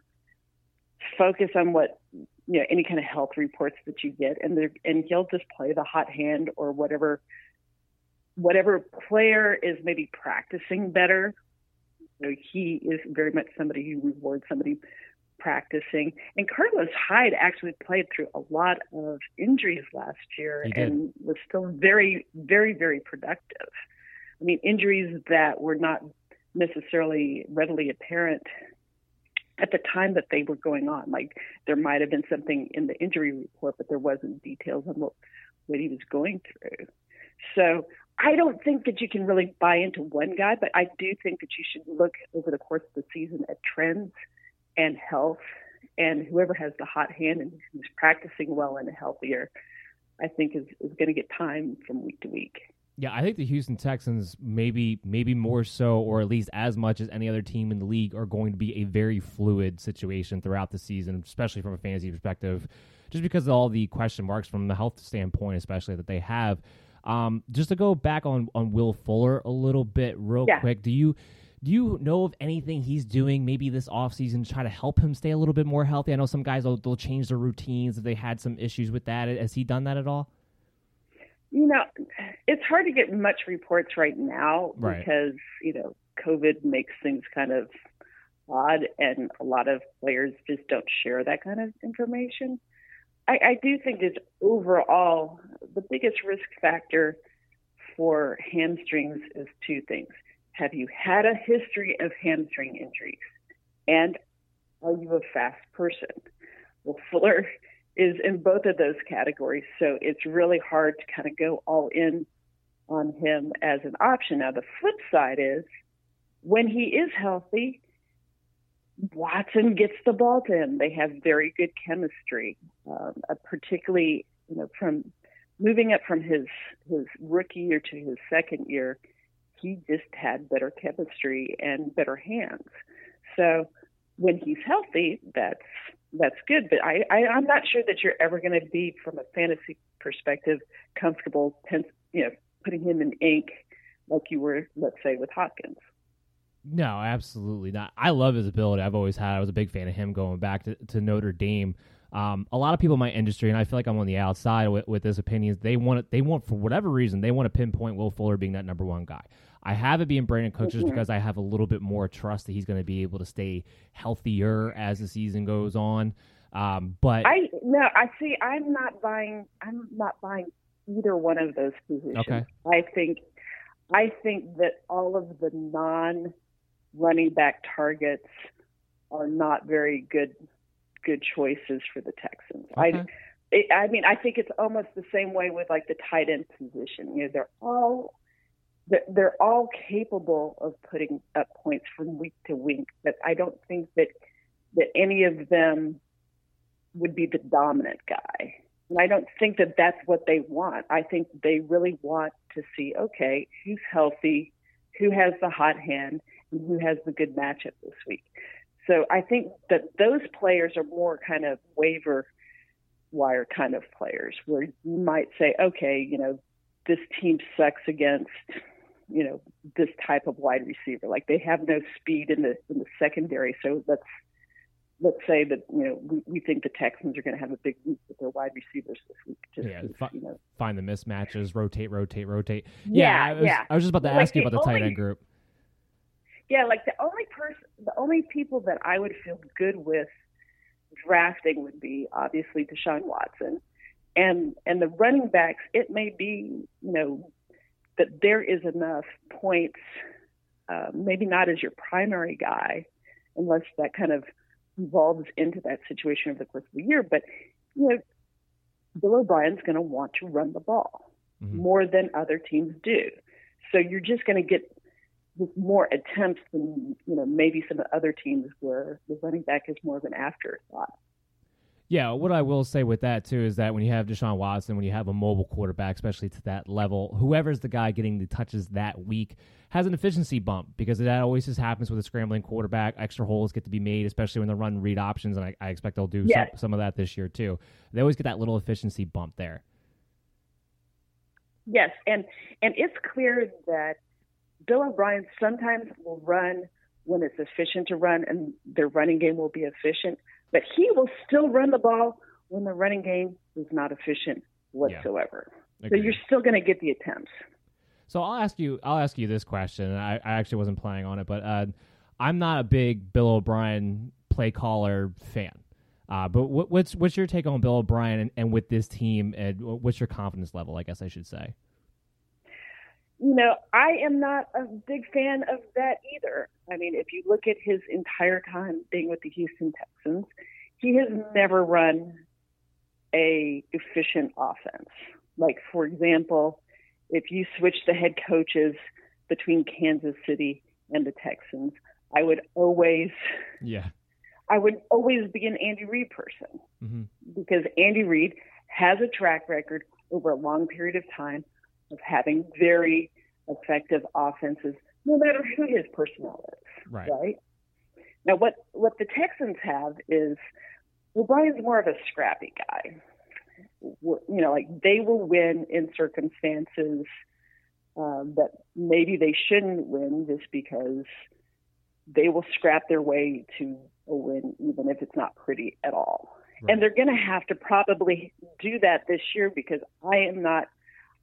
focus on what you know any kind of health reports that you get, and and he'll just play the hot hand or whatever whatever player is maybe practicing better. You know, he is very much somebody who rewards somebody practicing. And Carlos Hyde actually played through a lot of injuries last year and was still very, very, very productive. I mean, injuries that were not necessarily readily apparent at the time that they were going on. Like there might have been something in the injury report, but there wasn't details on what, what he was going through. So I don't think that you can really buy into one guy, but I do think that you should look over the course of the season at trends and health, and whoever has the hot hand and who's practicing well and healthier, I think is, is going to get time from week to week. Yeah, I think the Houston Texans maybe maybe more so, or at least as much as any other team in the league, are going to be a very fluid situation throughout the season, especially from a fantasy perspective, just because of all the question marks from the health standpoint, especially that they have. Um, just to go back on on Will Fuller a little bit, real Yeah. quick, do you do you know of anything he's doing maybe this offseason to try to help him stay a little bit more healthy? I know some guys will they'll change their routines if they had some issues with that. Has he done that at all? You know, it's hard to get much reports right now Right. because, you know, COVID makes things kind of odd and a lot of players just don't share that kind of information. I, I do think that overall, the biggest risk factor for hamstrings is two things. Have you had a history of hamstring injuries? And are you a fast person? Well, Fuller is in both of those categories, so it's really hard to kind of go all in on him as an option. Now, the flip side is when he is healthy, Watson gets the ball to him. They have very good chemistry, um, uh, particularly you know from moving up from his his rookie year to his second year. He just had better chemistry and better hands. So when he's healthy, that's that's good. But I, I I'm not sure that you're ever going to be from a fantasy perspective comfortable, you know, putting him in ink like you were, let's say, with Hopkins. No, absolutely not. I love his ability. I've always had. I was a big fan of him going back to, to Notre Dame. Um, a lot of people in my industry, and I feel like I'm on the outside with, with this opinion. They want They want for whatever reason they want to pinpoint Will Fuller being that number one guy. I have it being Brandin Cooks just Mhm. because I have a little bit more trust that he's going to be able to stay healthier as the season goes on. Um, but I no, I see. I'm not buying. I'm not buying either one of those positions. Okay. I think, I think that all of the non-running back targets are not very good, good choices for the Texans. I, it, I mean, I think it's almost the same way with like the tight end position. You know, they're all. They're all capable of putting up points from week to week, but I don't think that that any of them would be the dominant guy. And I don't think that that's what they want. I think they really want to see, okay, who's healthy, who has the hot hand, and who has the good matchup this week. So I think that those players are more kind of waiver wire kind of players where you might say, okay, you know, this team sucks against, you know, this type of wide receiver. Like they have no speed in the in the secondary, so let's let's say that you know we, we think the Texans are going to have a big week with their wide receivers this week. Just yeah, to, fi- you know, find the mismatches, rotate, rotate, rotate. Yeah, I was, yeah. I was just about to Like ask you about the tight end group. yeah, like the only person, the only people that I would feel good with drafting would be obviously Deshaun Watson, and and the running backs. It may be you know that there is enough points, uh, maybe not as your primary guy, unless that kind of evolves into that situation over the course of the year. But you know, Bill O'Brien's going to want to run the ball more than other teams do. So you're just going to get with more attempts than you know maybe some other teams where the running back is more of an afterthought. Yeah, what I will say with that too is that when you have Deshaun Watson, when you have a mobile quarterback, especially to that level, whoever's the guy getting the touches that week has an efficiency bump because that always just happens with a scrambling quarterback. Extra holes get to be made, especially when they run read options, and I, I expect they'll do Yes. some, some of that this year too. They always get that little efficiency bump there. Yes, and and it's clear that Bill O'Brien sometimes will run when it's efficient to run, and their running game will be efficient. But he will still run the ball when the running game is not efficient whatsoever. So you're still going to get the attempts. So I'll ask you. I'll ask you this question. I, I actually wasn't planning on it, but uh, I'm not a big Bill O'Brien play caller fan. Uh, but what, what's what's your take on Bill O'Brien and, and with this team, and what's your confidence level? I guess I should say. You know, I am not a big fan of that either. I mean, if you look at his entire time being with the Houston Texans, he has never run a efficient offense. Like for example, if you switch the head coaches between Kansas City and the Texans, I would always Yeah. I would always be an Andy Reid person Mm-hmm. because Andy Reid has a track record over a long period of time of having very effective offenses, no matter who his personnel is. Right. Right. Now, what what the Texans have is O'Brien's more of a scrappy guy. W- You know, like they will win in circumstances um, that maybe they shouldn't win just because they will scrap their way to a win, even if it's not pretty at all. And they're going to have to probably do that this year because I am not,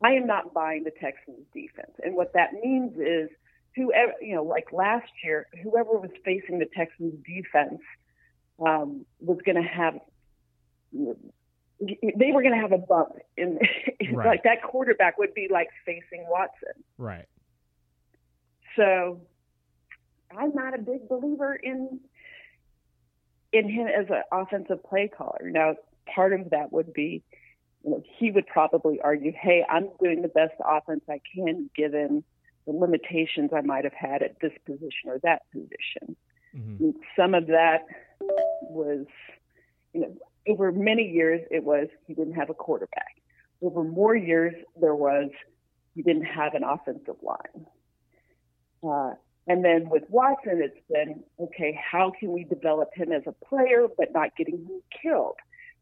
I am not buying the Texans defense. And what that means is whoever, you know, like last year, whoever was facing the Texans defense um, was going to have, they were going to have a bump in, Right. like that quarterback would be like facing Watson. Right. So I'm not a big believer in in him as an offensive play caller. Now, part of that would be, he would probably argue, "Hey, I'm doing the best offense I can given the limitations I might have had at this position or that position." And Some of that was, you know, over many years it was he didn't have a quarterback. Over more years there was he didn't have an offensive line. Uh, and then with Watson, it's been okay. How can we develop him as a player, but not getting him killed?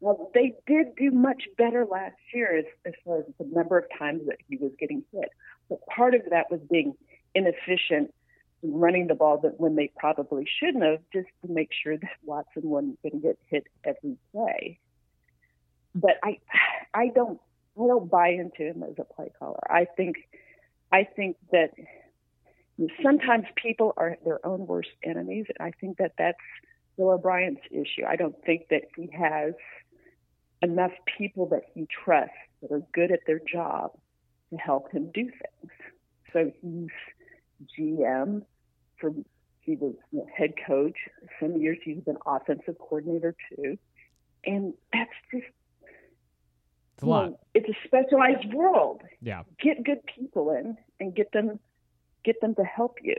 Well, they did do much better last year as, as far as the number of times that he was getting hit. But part of that was being inefficient running the ball that when they probably shouldn't have, just to make sure that Watson wasn't going to get hit every play. But I, I don't, I don't buy into him as a play caller. I think, I think that sometimes people are their own worst enemies. And I think that that's Bill O'Brien's issue. I don't think that he has enough people that he trusts that are good at their job to help him do things. So he's GM for he was head coach. Some years he's been offensive coordinator too, and that's just It's a lot. it's a specialized world. Yeah. Get good people in and get them get them to help you.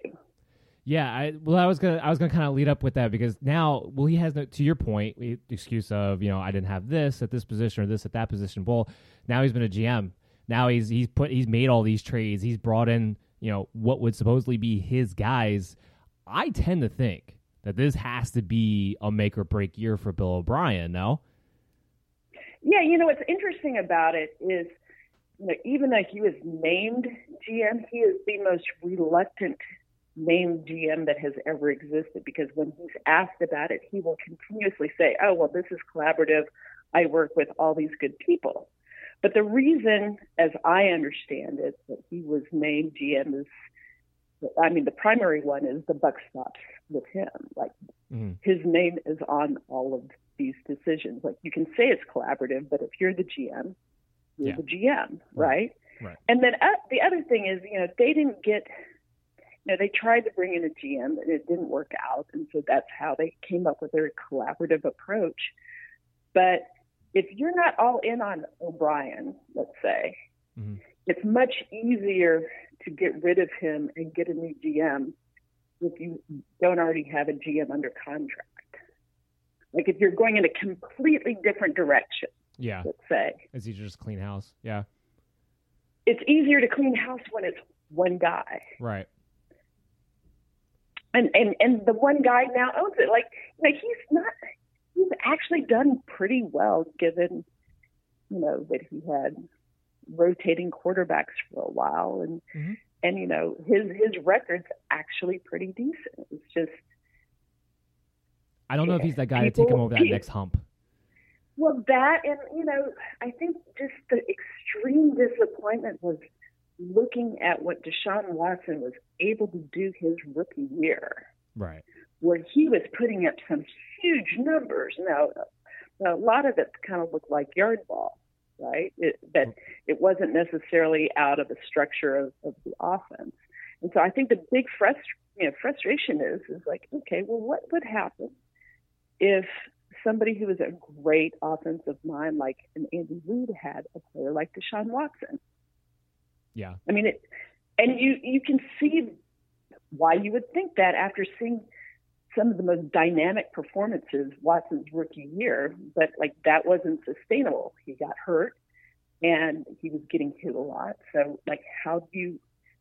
Yeah, I well, I was gonna, I was gonna kind of lead up with that because now, well, he has no. To your point, excuse of you know I didn't have this at this position or this at that position. Well, now he's been a GM. Now he's he's put he's made all these trades. He's brought in you know what would supposedly be his guys. I tend to think that this has to be a make or break year for Bill O'Brien. No. Yeah, you know what's interesting about it is, you know, even though he was named GM, he is the most reluctant named GM that has ever existed because when he's asked about it, he will continuously say, "Oh, well, this is collaborative. I work with all these good people." But the reason, as I understand it, that he was named GM is, I mean, the primary one is the buck stops with him. Like his name is on all of these decisions. Like you can say it's collaborative, but if you're the GM, you're Yeah. the GM, right? Right. And then uh, the other thing is, you know, they didn't get, know, they tried to bring in a GM and it didn't work out. And so that's how they came up with their collaborative approach. But if you're not all in on O'Brien, let's say, mm-hmm. it's much easier to get rid of him and get a new GM if you don't already have a GM under contract. Like if you're going in a completely different direction, Yeah. let's say, It's easier to just clean house. Yeah. it's easier to clean house when it's one guy. Right. And and and the one guy now owns it. Like, you know, he's not. He's actually done pretty well, given you know that he had rotating quarterbacks for a while, and Mm-hmm. and you know his his record's actually pretty decent. It's just I don't know if he's that guy to take him over that next hump. well that, and you know, I think just the extreme disappointment was looking at what Deshaun Watson was able to do his rookie year. Right. where he was putting up some huge numbers. Now, a lot of it kind of looked like yard ball, right? It, but it wasn't necessarily out of the structure of, of the offense. And so I think the big frust- you know, frustration is is like, okay, well, what would happen if somebody who is a great offensive mind like an Andy Reid had a player like Deshaun Watson? Yeah. I mean, it, and you you can see why you would think that after seeing some of the most dynamic performances Watson's rookie year, but like that wasn't sustainable. He got hurt, and he was getting hit a lot. So like, how do you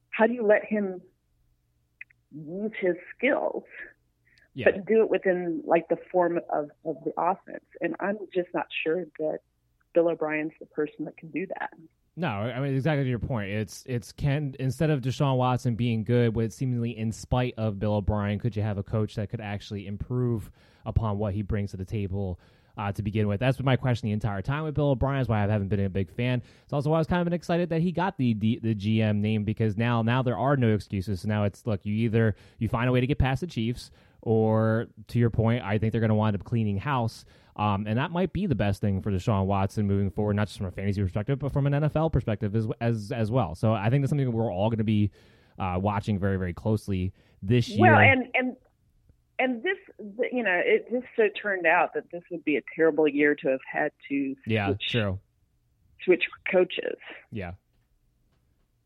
how do you let him use his skills? Yeah. But do it within like the form of, of the offense. And I'm just not sure that Bill O'Brien's the person that can do that. No, I mean exactly to your point. It's it's can instead of Deshaun Watson being good, with seemingly in spite of Bill O'Brien, could you have a coach that could actually improve upon what he brings to the table uh, to begin with? That's been my question the entire time with Bill O'Brien. Is why I haven't been a big fan. It's also why I was kind of excited that he got the, the the GM name because now now there are no excuses. So now it's look, you either you find a way to get past the Chiefs, or to your point, I think they're going to wind up cleaning house. Um, and that might be the best thing for Deshaun Watson moving forward, not just from a fantasy perspective, but from an NFL perspective as as as well. So I think that's something that we're all going to be uh, watching very very closely this year. Well, and and and this, you know, it just so turned out that this would be a terrible year to have had to yeah, switch, true. switch coaches. Yeah.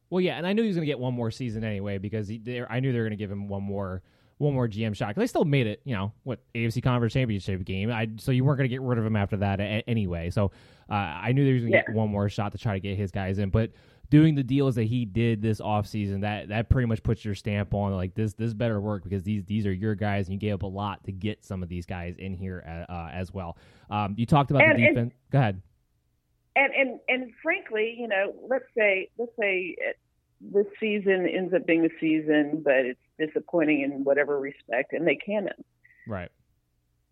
Well, yeah, and I knew he was going to get one more season anyway because he, I knew they were going to give him one more one more GM shot. 'Cause they still made it, you know, what AFC Conference Championship game. I so you weren't going to get rid of him after that a, anyway. So uh, I knew they was going to get one more shot to try to get his guys in. But doing the deals that he did this offseason, that that pretty much puts your stamp on like this this better work because these these are your guys and you gave up a lot to get some of these guys in here uh, uh, as well. Um, you talked about And- the defense. Go ahead. And and and frankly, you know, let's say let's say it, this season ends up being a season, but it's disappointing in whatever respect, and they can. Right.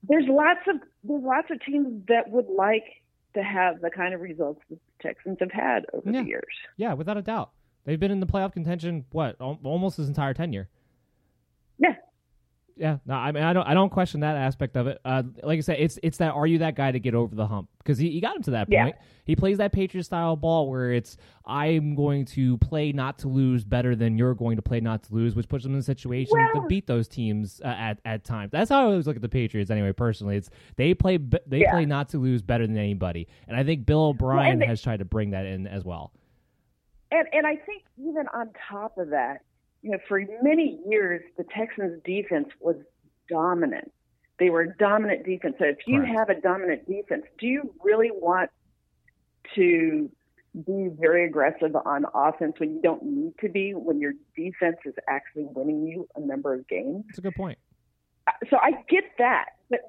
There's lots of there's lots of teams that would like to have the kind of results that the Texans have had over Yeah. the years. Yeah, without a doubt. They've been in the playoff contention what almost his entire tenure. Yeah. Yeah, no, I mean, I don't, I don't question that aspect of it. Uh, like I said, it's, it's that are you that guy to get over the hump? Because he, he got him to that Yeah. point. He plays that Patriot style ball where it's I'm going to play not to lose better than you're going to play not to lose, which puts them in a situation to beat those teams uh, at at times. That's how I always look at the Patriots anyway. Personally, it's they play they Yeah. play not to lose better than anybody, and I think Bill O'Brien they- has tried to bring that in as well. And and I think even on top of that, you know, for many years the Texans defense was dominant. They were a dominant defense. So if you Correct. have a dominant defense, do you really want to be very aggressive on offense when you don't need to be when your defense is actually winning you a number of games? That's a good point. Uh, so I get that, but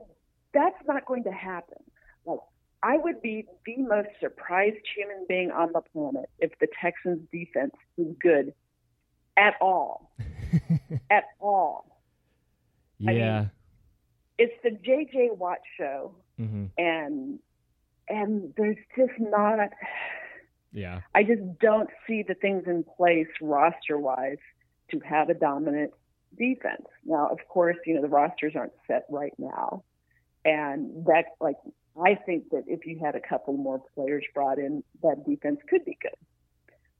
that's not going to happen. Like I would be the most surprised human being on the planet if the Texans defense is good at all. at all. I mean, Yeah. It's the JJ Watt show hmm and and there's just not Yeah. I just don't see the things in place roster wise to have a dominant defense. Now, of course, you know, the rosters aren't set right now. And that, like, I think that if you had a couple more players brought in, that defense could be good.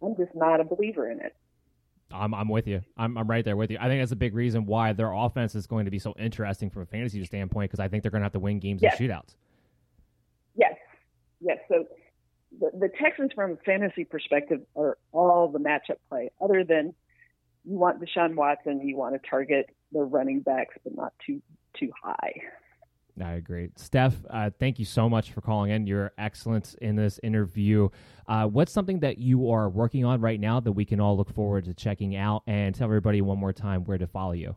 I'm just not a believer in it. I'm I'm with you. I'm I'm right there with you. I think that's a big reason why their offense is going to be so interesting from a fantasy standpoint because I think they're going to have to win games Yes. in shootouts. Yes, yes. So the, the Texans, from a fantasy perspective, are all the matchup play. Other than you want Deshaun Watson, you want to target the running backs, but not too too high. I agree. Steph, uh, thank you so much for calling in. Your excellence in this interview. Uh, what's something that you are working on right now that we can all look forward to checking out? And tell everybody one more time where to follow you.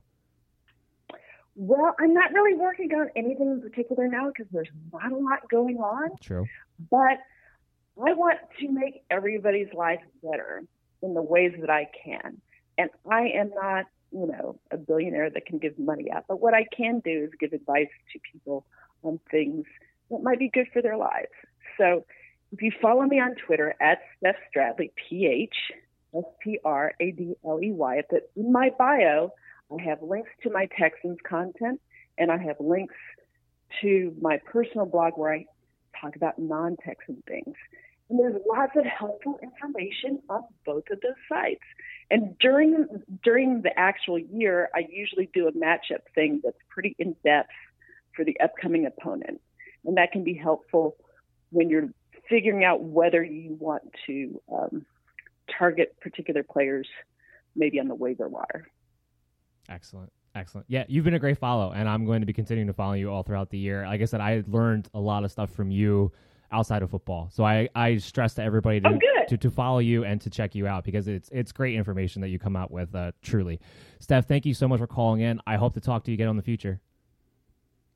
Well, I'm not really working on anything in particular now because there's not a lot going on. True. But I want to make everybody's life better in the ways that I can. And I am not, you know, a billionaire that can give money out. But what I can do is give advice to people on things that might be good for their lives. So if you follow me on Twitter at Steph Stradley, P H S T R A D L E Y, in my bio, I have links to my Texans content and I have links to my personal blog where I talk about non Texan things. And there's lots of helpful information on both of those sites. And during during the actual year, I usually do a matchup thing that's pretty in depth for the upcoming opponent, and that can be helpful when you're figuring out whether you want to um, target particular players, maybe on the waiver wire. Excellent. Excellent. Yeah, you've been a great follow, and I'm going to be continuing to follow you all throughout the year. Like I said, I learned a lot of stuff from you outside of football. So I, I stress to everybody to, oh, to, to follow you and to check you out because it's it's great information that you come out with. Uh, truly, Steph, thank you so much for calling in. I hope to talk to you again in the future.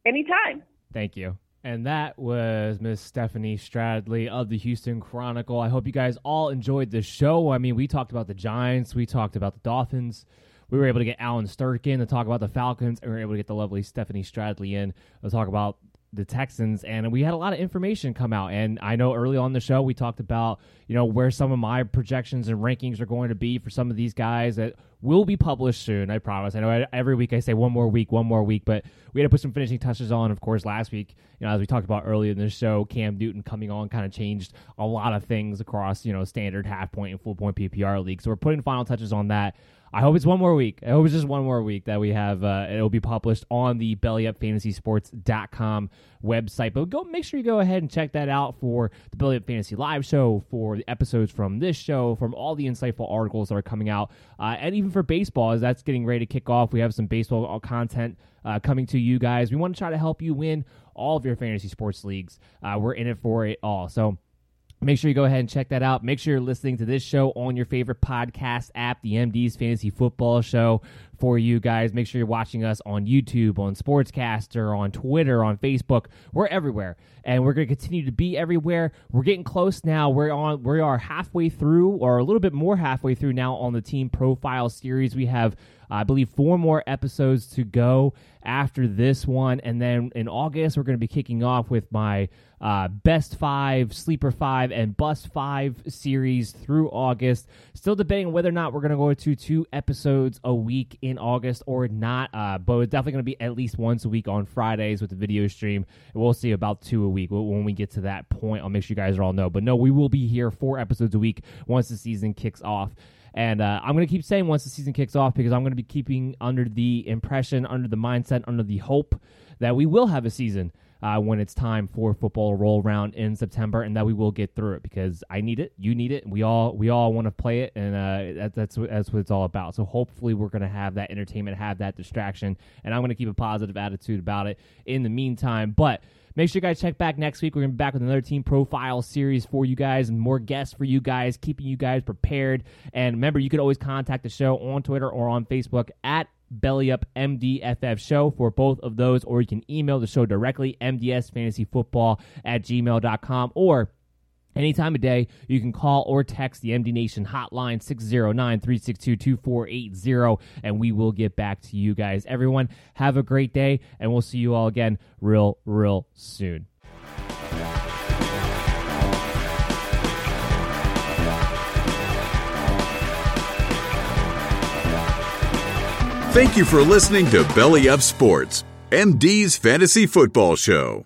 Anytime. Thank you. And that was Miss Stephanie Stradley of the Houston Chronicle. I hope you guys all enjoyed the show. I mean, we talked about the Giants, we talked about the Dolphins. We were able to get Allen Strk in to talk about the Falcons, and we were able to get the lovely Stephanie Stradley in to talk about the Texans, and we had a lot of information come out. And I know early on the show we talked about you know where some of my projections and rankings are going to be for some of these guys that will be published soon. I promise. I know every week I say one more week, one more week, but we had to put some finishing touches on. Of course, last week, you know, as we talked about earlier in the show, Cam Newton coming on kind of changed a lot of things across you know standard half point and full point PPR league. So we're putting final touches on that. I hope it's one more week. I hope it's just one more week that we have. Uh, it'll be published on the bellyupfantasysports.com website. But go make sure you go ahead and check that out for the Belly Up Fantasy Live show, for the episodes from this show, from all the insightful articles that are coming out, uh, and even for baseball as that's getting ready to kick off. We have some baseball content uh, coming to you guys. We want to try to help you win all of your fantasy sports leagues. Uh, we're in it for it all. So Make sure you go ahead and check that out. Make sure you're listening to this show on your favorite podcast app, the MD's Fantasy Football Show for you guys. Make sure you're watching us on YouTube, on Sportscaster, on Twitter, on Facebook. We're everywhere, and we're going to continue to be everywhere. We're getting close now. We're on. We are halfway through, or a little bit more halfway through now on the team profile series. We have, I believe, four more episodes to go after this one, and then in August we're going to be kicking off with my uh, best five, sleeper five, and bust five series through August. Still debating whether or not we're going to go to two episodes a week in August or not, uh, but it's definitely going to be at least once a week on Fridays with the video stream. And we'll see about two a week when we get to that point. I'll make sure you guys all know. But no, we will be here four episodes a week once the season kicks off. And uh, I'm going to keep saying once the season kicks off because I'm going to be keeping under the impression, under the mindset, under the hope that we will have a season uh, when it's time for football to roll around in September, and that we will get through it because I need it, you need it, we all we all want to play it, and uh, that, that's that's what it's all about. So hopefully we're going to have that entertainment, have that distraction, and I'm going to keep a positive attitude about it in the meantime. But Make sure you guys check back next week. We're going to be back with another team profile series for you guys and more guests for you guys, keeping you guys prepared. And remember, you can always contact the show on Twitter or on Facebook at Belly Up MDFF Show for both of those, or you can email the show directly, mdsfantasyfootball at gmail.com, or any time of day, you can call or text the MD Nation hotline 609 362 2480, and we will get back to you guys. Everyone, have a great day, and we'll see you all again real, real soon. Thank you for listening to Belly Up Sports, MD's Fantasy Football Show.